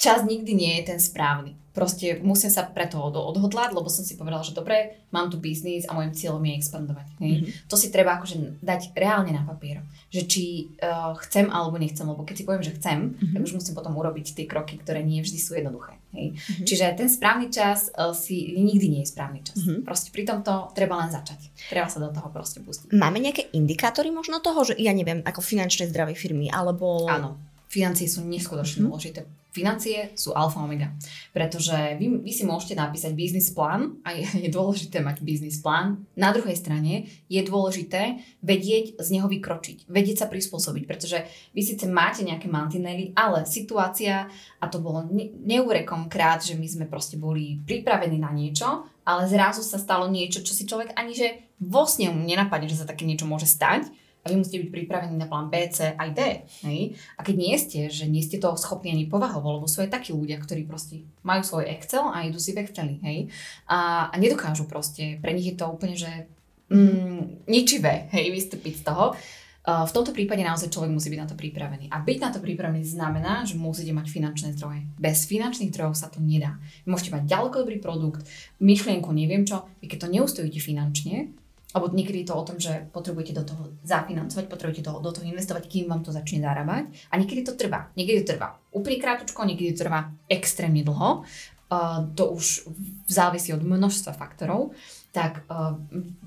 čas nikdy nie je ten správny. Proste musím sa preto odhodlať, lebo som si povedala, že dobre, mám tu biznis a môjim cieľom je expandovať. Mm-hmm. To si treba akože dať reálne na papier. Že či uh, chcem alebo nechcem, lebo keď si poviem, že chcem, mm-hmm. tak už musím potom urobiť tie kroky, ktoré nie vždy sú jednoduché. Hej. Mm-hmm. Čiže ten správny čas uh, si nikdy nie je správny čas. Mm-hmm. Proste pri tomto treba len začať. Treba sa do toho proste pustiť. Máme nejaké indikátory možno toho, že ja neviem, ako finančné zdravej firmy, alebo... Áno, financie sú neskutočne mm-hmm. dôležité Financie sú alfa omega, pretože vy, vy si môžete napísať biznis plán a je, je dôležité mať biznis plán. Na druhej strane je dôležité vedieť z neho vykročiť, vedieť sa prispôsobiť, pretože vy síce máte nejaké mantinely, ale situácia, a to bolo ne, neurekom krát, že my sme proste boli pripravení na niečo, ale zrazu sa stalo niečo, čo si človek ani že vo sne nenapadne, že sa také niečo môže stať a vy musíte byť pripravení na plán B, C aj D. Hej? A keď nie ste, že nie ste toho schopní ani povahovo, lebo sú aj takí ľudia, ktorí proste majú svoj Excel a idú si v Exceli, hej? A, a nedokážu proste, pre nich je to úplne, že mm, ničivé, hej, vystúpiť z toho. V tomto prípade naozaj človek musí byť na to pripravený. A byť na to pripravený znamená, že musíte mať finančné zdroje. Bez finančných zdrojov sa to nedá. Môžete mať ďaleko dobrý produkt, myšlienku, neviem čo, vy keď to neustojíte finančne, alebo niekedy je to o tom, že potrebujete do toho zafinancovať, potrebujete do, do toho investovať, kým vám to začne zarábať. A niekedy to trvá. Niekedy to trvá úplne krátko, niekedy to trvá extrémne dlho. uh, to už závisí od množstva faktorov, tak uh,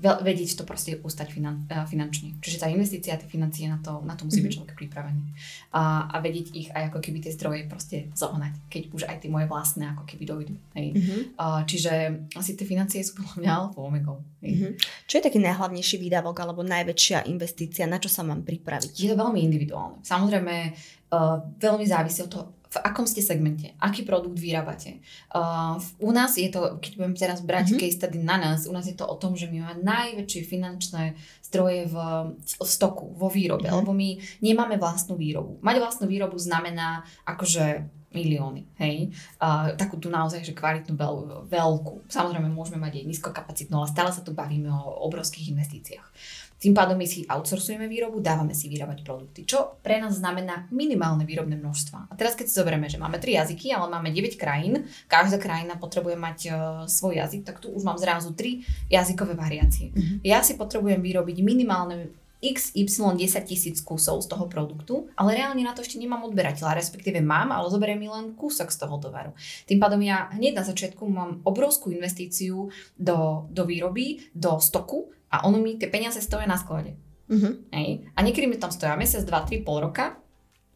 vedieť to proste ustať finan, uh, finančne. Čiže tá investícia, tie financie na to, na to musí mm-hmm. byť mhm. človek pripravený. A, a vedieť ich aj ako keby tie zdroje proste zohnať, keď už aj tie moje vlastné ako keby dojdu. Hej. Mm-hmm. Uh, čiže asi tie financie sú podľa mňa alfa omegou. Mm-hmm. Čo je taký najhlavnejší výdavok alebo najväčšia investícia, na čo sa mám pripraviť? Je to veľmi individuálne. Samozrejme, uh, veľmi závisí od toho, v akom ste segmente, aký produkt vyrábate. Uh, u nás je to, keď budem teraz brať mm-hmm. case study na nás, u nás je to o tom, že my máme najväčšie finančné zdroje v, v stoku, vo výrobe, mm-hmm. lebo my nemáme vlastnú výrobu. Mať vlastnú výrobu znamená akože milióny, hej. Uh, takú tu naozaj, že kvalitnú veľ, veľkú. Samozrejme, môžeme mať aj nízkokapacitnú, ale stále sa tu bavíme o obrovských investíciách. Tým pádom my si outsourcujeme výrobu, dávame si vyrábať produkty, čo pre nás znamená minimálne výrobné množstva. A teraz keď si zoberieme, že máme 3 jazyky, ale máme 9 krajín, každá krajina potrebuje mať uh, svoj jazyk, tak tu už mám zrazu 3 jazykové variácie. Mm-hmm. Ja si potrebujem vyrobiť minimálne x, y, 10 tisíc kusov z toho produktu, ale reálne na to ešte nemám odberateľa, respektíve mám, ale zoberiem mi len kúsok z toho tovaru. Tým pádom ja hneď na začiatku mám obrovskú investíciu do, do výroby, do stoku, a ono mi tie peniaze stoja na sklade. Uh-huh. Hej. A niekedy mi tam stoja mesiac, dva, tri, pol roka,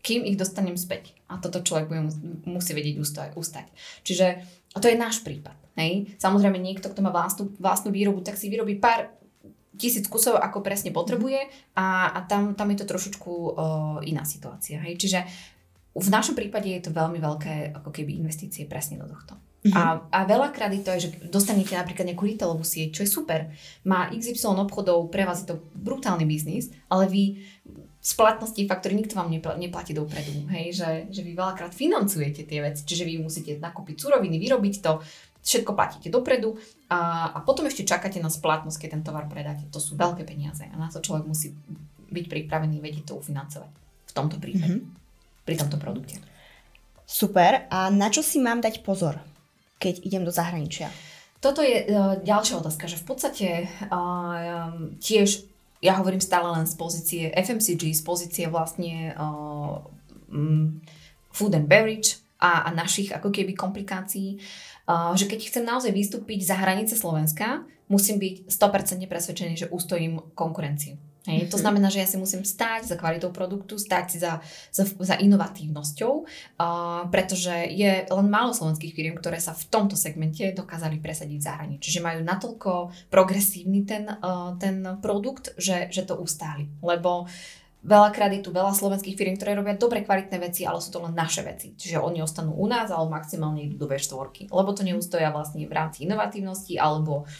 kým ich dostanem späť. A toto človek bude musí vedieť ustať. ustať. Čiže a to je náš prípad. Hej. Samozrejme niekto, kto má vlastnú, vlastnú výrobu, tak si vyrobí pár tisíc kusov, ako presne potrebuje a, a tam, tam je to trošičku uh, iná situácia. Hej. Čiže v našom prípade je to veľmi veľké ako keby investície presne do tohto. Uh-huh. A, a veľakrát je to aj, že dostanete napríklad nejakú retailovú sieť, čo je super. Má XY obchodov, pre vás je to brutálny biznis, ale vy splatnosti faktory nikto vám neplatí dopredu. Hej? Že, že vy veľakrát financujete tie veci, čiže vy musíte nakúpiť suroviny, vyrobiť to, všetko platíte dopredu a, a potom ešte čakáte na splatnosť, keď ten tovar predáte. To sú veľké peniaze a na to človek musí byť pripravený vedieť to ufinancovať. V tomto prípade. Uh-huh. Pri tomto produkte. Super. A na čo si mám dať pozor? Keď idem do zahraničia? Toto je uh, ďalšia otázka, že v podstate uh, tiež ja hovorím stále len z pozície FMCG, z pozície vlastne uh, food and beverage a, a našich ako keby komplikácií, uh, že keď chcem naozaj vystúpiť za hranice Slovenska, musím byť 100% presvedčený, že ustojím konkurenciu. Hej. To znamená, že ja si musím stáť za kvalitou produktu, stáť si za, za, za inovatívnosťou, uh, pretože je len málo slovenských firiem, ktoré sa v tomto segmente dokázali presadiť v zahraničí. Čiže majú natoľko progresívny ten, uh, ten produkt, že, že to ustáli. Lebo Veľakrát je tu veľa slovenských firiem, ktoré robia dobre kvalitné veci, ale sú to len naše veci. Čiže oni ostanú u nás, ale maximálne idú do V4. Lebo to neustoja vlastne v rámci inovatívnosti alebo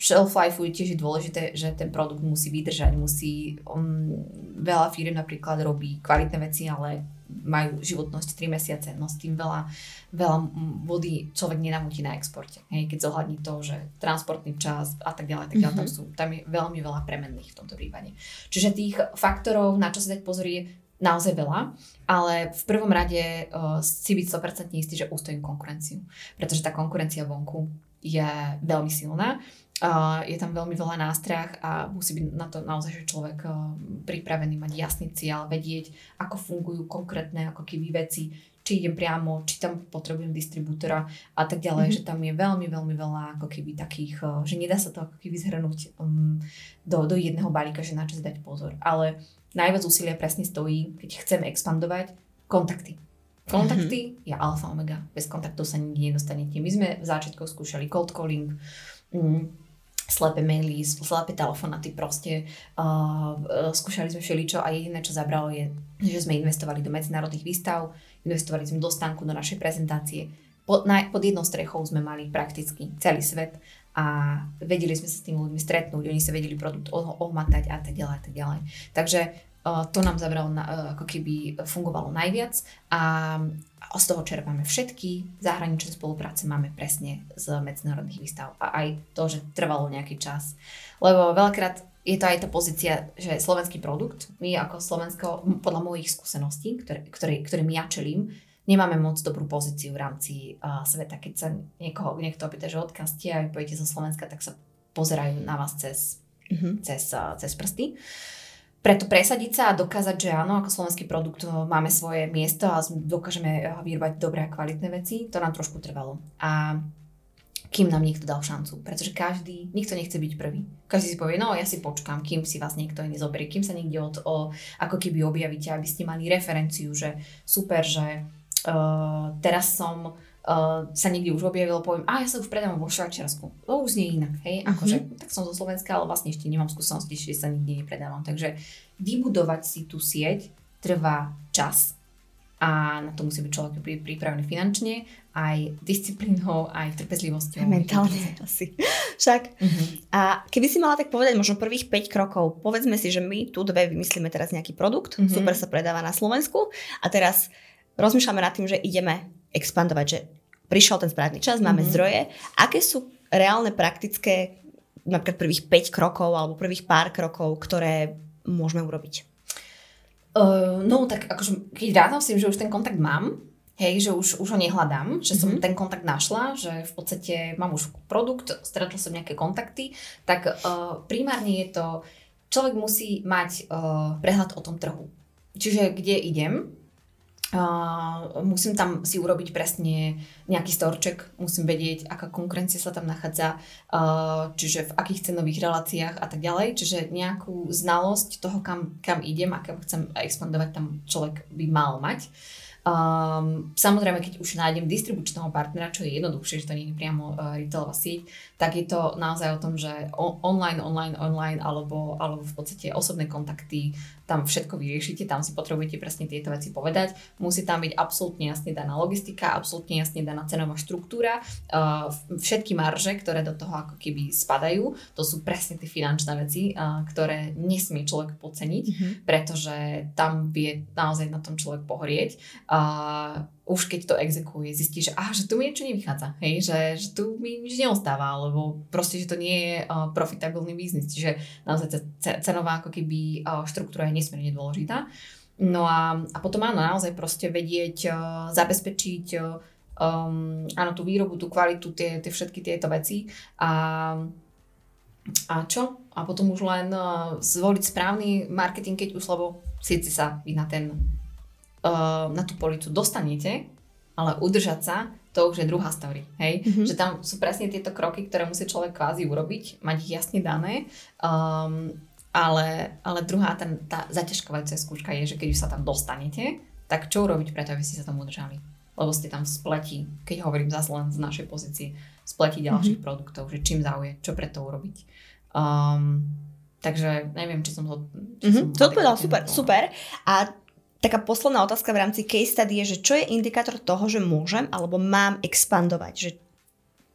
shelf life je tiež dôležité, že ten produkt musí vydržať, musí, um, veľa firm napríklad robí kvalitné veci, ale majú životnosť 3 mesiace, no s tým veľa, veľa vody človek nenamúti na exporte. Hej, keď zohľadní to, že transportný čas a tak ďalej, tak ďalej, mm-hmm. tam, sú, tam je veľmi veľa premenných v tomto prípade. Čiže tých faktorov, na čo si dať pozor, je naozaj veľa, ale v prvom rade uh, si byť 100% istý, že ustojím konkurenciu. Pretože tá konkurencia vonku je veľmi silná Uh, je tam veľmi veľa nástrah a musí byť na to naozaj, že človek uh, pripravený mať jasný cieľ, vedieť, ako fungujú konkrétne ako keby veci, či idem priamo, či tam potrebujem distribútora a tak ďalej, mm-hmm. že tam je veľmi, veľmi veľa ako keby takých, uh, že nedá sa to ako keby zhrnúť um, do, do jedného balíka, že na čo si dať pozor. Ale najviac úsilia presne stojí, keď chceme expandovať, kontakty. Kontakty mm-hmm. je alfa omega. Bez kontaktov sa nikdy nedostanete. My sme v začiatkoch skúšali cold calling, mm, slepé maily, slepé telefonaty, proste uh, skúšali sme všeličo a jediné, čo zabralo je, že sme investovali do medzinárodných výstav, investovali sme do stánku, do našej prezentácie. Pod, na, pod jednou strechou sme mali prakticky celý svet a vedeli sme sa s tými ľuďmi stretnúť, oni sa vedeli produkt ohmatať a tak ďalej a tak ďalej. Takže uh, to nám zabralo, na, uh, ako keby fungovalo najviac a a z toho čerpáme všetky zahraničné spolupráce, máme presne z medzinárodných výstav a aj to, že trvalo nejaký čas. Lebo veľakrát je to aj tá pozícia, že slovenský produkt, my ako Slovensko, podľa mojich skúseností, ktoré, ktoré, ktorým ja čelím, nemáme moc dobrú pozíciu v rámci uh, sveta. Keď sa niekoho, niekto opýta, že odkiaľ ste a vy pojete zo Slovenska, tak sa pozerajú na vás cez, mm-hmm. cez, uh, cez prsty. Preto presadiť sa a dokázať, že áno, ako slovenský produkt máme svoje miesto a dokážeme vyrobiť dobré a kvalitné veci, to nám trošku trvalo. A kým nám niekto dal šancu. Pretože každý, nikto nechce byť prvý. Každý si povie, no ja si počkám, kým si vás niekto iný zoberie, kým sa niekde od, o, ako keby objavíte, aby ste mali referenciu, že super, že uh, teraz som uh, sa niekde už objavilo, poviem, a ja sa už predávam vo Švajčiarsku. To už nie inak, hej, akože, tak som zo Slovenska, ale vlastne ešte nemám skúsenosti, že sa nikde nepredávam. Takže vybudovať si tú sieť trvá čas a na to musí byť človek pripravený finančne, aj disciplínou, aj trpezlivosťou. Mentálne asi. Však. Mm-hmm. A keby si mala tak povedať možno prvých 5 krokov, povedzme si, že my tu dve vymyslíme teraz nejaký produkt, mm-hmm. super sa predáva na Slovensku a teraz rozmýšľame nad tým, že ideme expandovať, že prišiel ten správny čas, máme mm-hmm. zdroje. Aké sú reálne praktické napríklad prvých 5 krokov alebo prvých pár krokov, ktoré môžeme urobiť? Uh, no tak akože keď rátam si, že už ten kontakt mám, hej, že už, už ho nehľadám, že som mm-hmm. ten kontakt našla, že v podstate mám už produkt, stretla som nejaké kontakty, tak uh, primárne je to, človek musí mať uh, prehľad o tom trhu. Čiže kde idem, Musím tam si urobiť presne nejaký storček, musím vedieť, aká konkurencia sa tam nachádza, uh, čiže v akých cenových reláciách a tak ďalej. Čiže nejakú znalosť toho, kam, kam idem a kam chcem expandovať, tam človek by mal mať. Um, samozrejme, keď už nájdem distribučného partnera, čo je jednoduchšie, že to nie je priamo uh, retailová sieť, tak je to naozaj o tom, že online, online, online alebo, alebo v podstate osobné kontakty, tam všetko vyriešite, tam si potrebujete presne tieto veci povedať. Musí tam byť absolútne jasne daná logistika, absolútne jasne daná cenová štruktúra, uh, všetky marže, ktoré do toho ako keby spadajú, to sú presne tie finančné veci, uh, ktoré nesmie človek podceniť, mm-hmm. pretože tam vie naozaj na tom človek pohorieť. Uh, už keď to exekuje, zistí, že, aha, že tu mi niečo nevychádza, hej, že, že tu mi nič neostáva, alebo proste, že to nie je uh, profitabilný biznis, čiže naozaj cenová ako keby uh, štruktúra je nesmierne dôležitá. No a, a potom áno, naozaj proste vedieť, uh, zabezpečiť uh, um, áno, tú výrobu, tú kvalitu, tie, tie všetky tieto veci a a čo? A potom už len uh, zvoliť správny marketing, keď už, lebo síce sa vy na ten uh, na tú policu dostanete, ale udržať sa, to už je druhá story. Hej? Mm-hmm. Že tam sú presne tieto kroky, ktoré musí človek kvázi urobiť, mať ich jasne dané. Um, ale, ale druhá, ten, tá zaťažkovacia skúška je, že keď už sa tam dostanete, tak čo urobiť preto, aby ste sa tam udržali? Lebo ste tam v spleti, keď hovorím zase len z našej pozície, spleti ďalších mm-hmm. produktov, že čím zauje, čo preto urobiť. Um, takže neviem, či som. Či mm-hmm. som to odpovedal, super, super. A taká posledná otázka v rámci case study je, že čo je indikátor toho, že môžem alebo mám expandovať? Že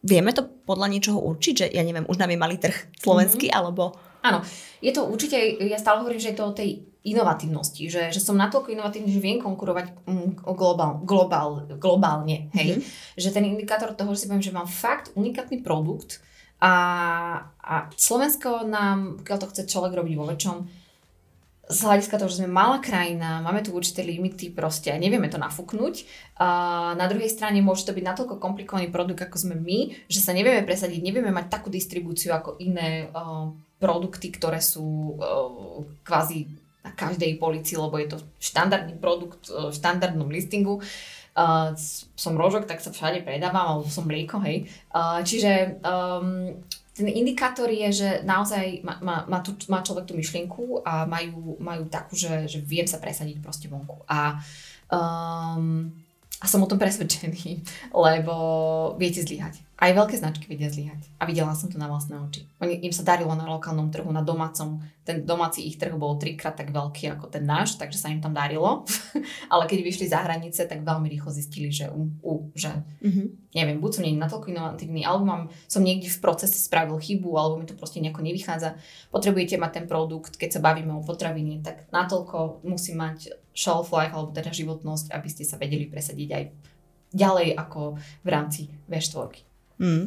vieme to podľa niečoho určiť, že ja neviem, už nám je malý trh slovenský, mm-hmm. alebo... Áno, je to určite, ja stále hovorím, že je to o tej inovatívnosti, že, že som natoľko inovatívny, že viem konkurovať mm, globál, globál, globálne, hej. Mm-hmm. Že ten indikátor toho, že si poviem, že mám fakt unikátny produkt a, a Slovensko nám, keď to chce človek robiť vo väčšom, z hľadiska toho, že sme malá krajina, máme tu určité limity proste a nevieme to nafúknuť. A na druhej strane môže to byť natoľko komplikovaný produkt, ako sme my, že sa nevieme presadiť, nevieme mať takú distribúciu ako iné uh, produkty, ktoré sú uh, kvázi na každej polici, lebo je to štandardný produkt v štandardnom listingu. Uh, som rožok, tak sa všade predávam, alebo som mlieko, hej. Uh, čiže um, ten indikátor je, že naozaj má, má, má, tu, má človek tú myšlienku a majú, majú takú, že, že viem sa presadiť proste vonku. A, um, a som o tom presvedčený, lebo viete zlyhať. Aj veľké značky vedia zlyhať. A videla som to na vlastné oči. Oni, im sa darilo na lokálnom trhu, na domácom. Ten domáci ich trh bol trikrát tak veľký ako ten náš, takže sa im tam darilo. Ale keď vyšli za hranice, tak veľmi rýchlo zistili, že, uh, uh, že mm-hmm. neviem, buď som nie natoľko inovatívny, alebo mám, som niekde v procese spravil chybu, alebo mi to proste nejako nevychádza. Potrebujete mať ten produkt, keď sa bavíme o potravine, tak natoľko musí mať shelf life, alebo teda životnosť, aby ste sa vedeli presadiť aj ďalej ako v rámci V4. Mm.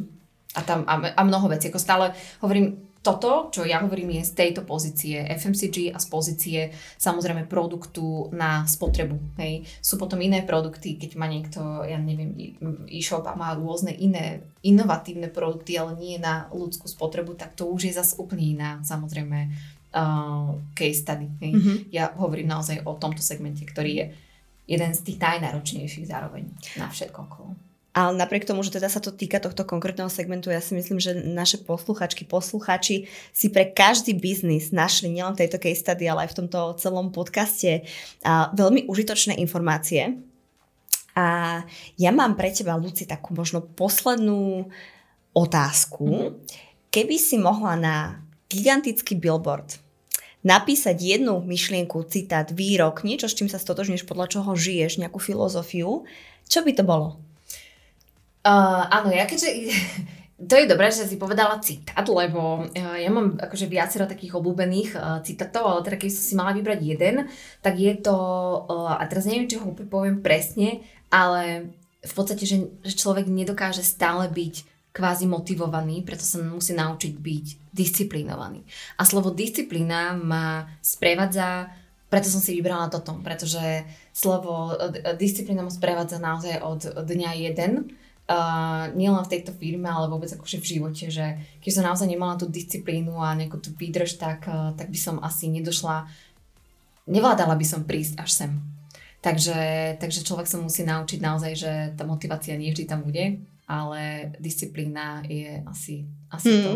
A tam a, a mnoho vecí. Ako stále hovorím, toto, čo ja hovorím, je z tejto pozície FMCG a z pozície samozrejme produktu na spotrebu. Hej. Sú potom iné produkty, keď má niekto, ja neviem, e-shop a má rôzne iné inovatívne produkty, ale nie na ľudskú spotrebu, tak to už je zase úplne iná samozrejme uh, case study. Mm-hmm. Ja hovorím naozaj o tomto segmente, ktorý je jeden z tých najnáročnejších zároveň na všetko okolo. Ale napriek tomu, že teda sa to týka tohto konkrétneho segmentu, ja si myslím, že naše posluchačky, posluchači si pre každý biznis našli nielen tejto case study, ale aj v tomto celom podcaste a, veľmi užitočné informácie. A ja mám pre teba, Luci, takú možno poslednú otázku. Mm-hmm. Keby si mohla na gigantický billboard napísať jednu myšlienku, citát, výrok, niečo, s čím sa stotožníš, podľa čoho žiješ, nejakú filozofiu, čo by to bolo? Uh, áno, ja keďže... To je dobré, že si povedala citát, lebo uh, ja mám akože viacero takých obľúbených uh, citátov, ale teda keď som si mala vybrať jeden, tak je to, uh, a teraz neviem, či ho poviem presne, ale v podstate, že človek nedokáže stále byť kvázi motivovaný, preto sa musí naučiť byť disciplinovaný. A slovo disciplína ma sprevádza, preto som si vybrala toto, pretože slovo disciplína ma sprevádza naozaj od dňa jeden, Uh, nielen v tejto firme, ale vôbec akože v živote, že keď som naozaj nemala tú disciplínu a nejakú tú výdrž, tak, uh, tak by som asi nedošla, nevládala by som prísť až sem. Takže, takže človek sa musí naučiť naozaj, že tá motivácia nie vždy tam bude, ale disciplína je asi, asi mm. to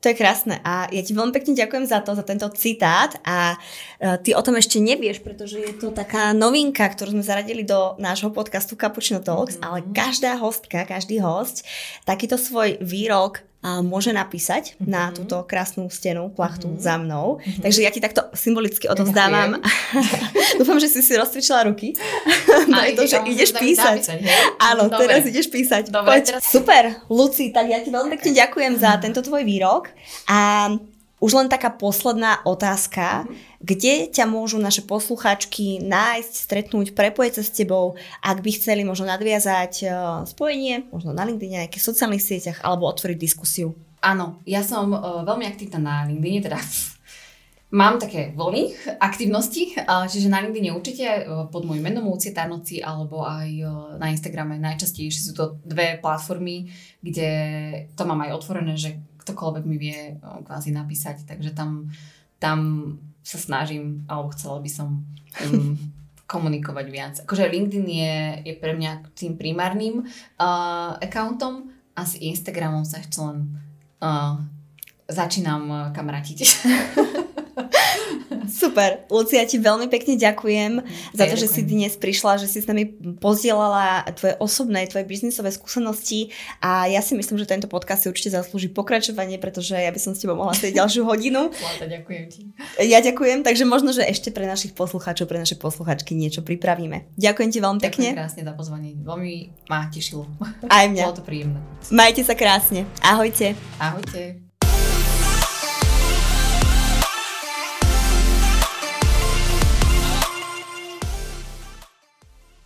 to je krásne a ja ti veľmi pekne ďakujem za to, za tento citát a uh, ty o tom ešte nevieš, pretože je to taká novinka, ktorú sme zaradili do nášho podcastu Cappuccino Talks, mm-hmm. ale každá hostka, každý host takýto svoj výrok a môže napísať mm-hmm. na túto krásnu stenu, plachtu mm-hmm. za mnou. Mm-hmm. Takže ja ti takto symbolicky odovzdávam. Dúfam, že si si rozcvičila ruky. A to, že ideš písať. Áno, Dobre. teraz ideš písať. Dobre, Poď. Teraz... Super, Luci, tak ja ti veľmi pekne ďakujem za tento tvoj výrok. A už len taká posledná otázka. Kde ťa môžu naše poslucháčky nájsť, stretnúť, prepojiť sa s tebou, ak by chceli možno nadviazať uh, spojenie, možno na LinkedIn, nejakých sociálnych sieťach, alebo otvoriť diskusiu? Áno, ja som uh, veľmi aktívna na LinkedIn, teda Mám také vlny aktivnosti, čiže na LinkedIn určite e, pod môjim menom Lucie Tarnoci alebo aj na Instagrame najčastejšie sú to dve platformy, kde to mám aj otvorené, že ktokoľvek mi vie kvázi napísať, takže tam, tam sa snažím, alebo chcela by som um, komunikovať viac. Akože LinkedIn je, je pre mňa tým primárnym uh, accountom a s Instagramom sa ešte len uh, začínam kamarátiť. Super. Lucia, ti veľmi pekne ďakujem mm, za to, ďakujem. že si dnes prišla, že si s nami pozdielala tvoje osobné, tvoje biznisové skúsenosti a ja si myslím, že tento podcast si určite zaslúži pokračovanie, pretože ja by som s tebou mohla sedieť ďalšiu hodinu. Zlata, ďakujem ti. Ja ďakujem, takže možno, že ešte pre našich poslucháčov, pre naše posluchačky niečo pripravíme. Ďakujem ti veľmi pekne. Ďakujem krásne za pozvanie. Veľmi ma tešilo. Aj mňa. Bolo to príjemné. Majte sa krásne. Ahojte. Ahojte.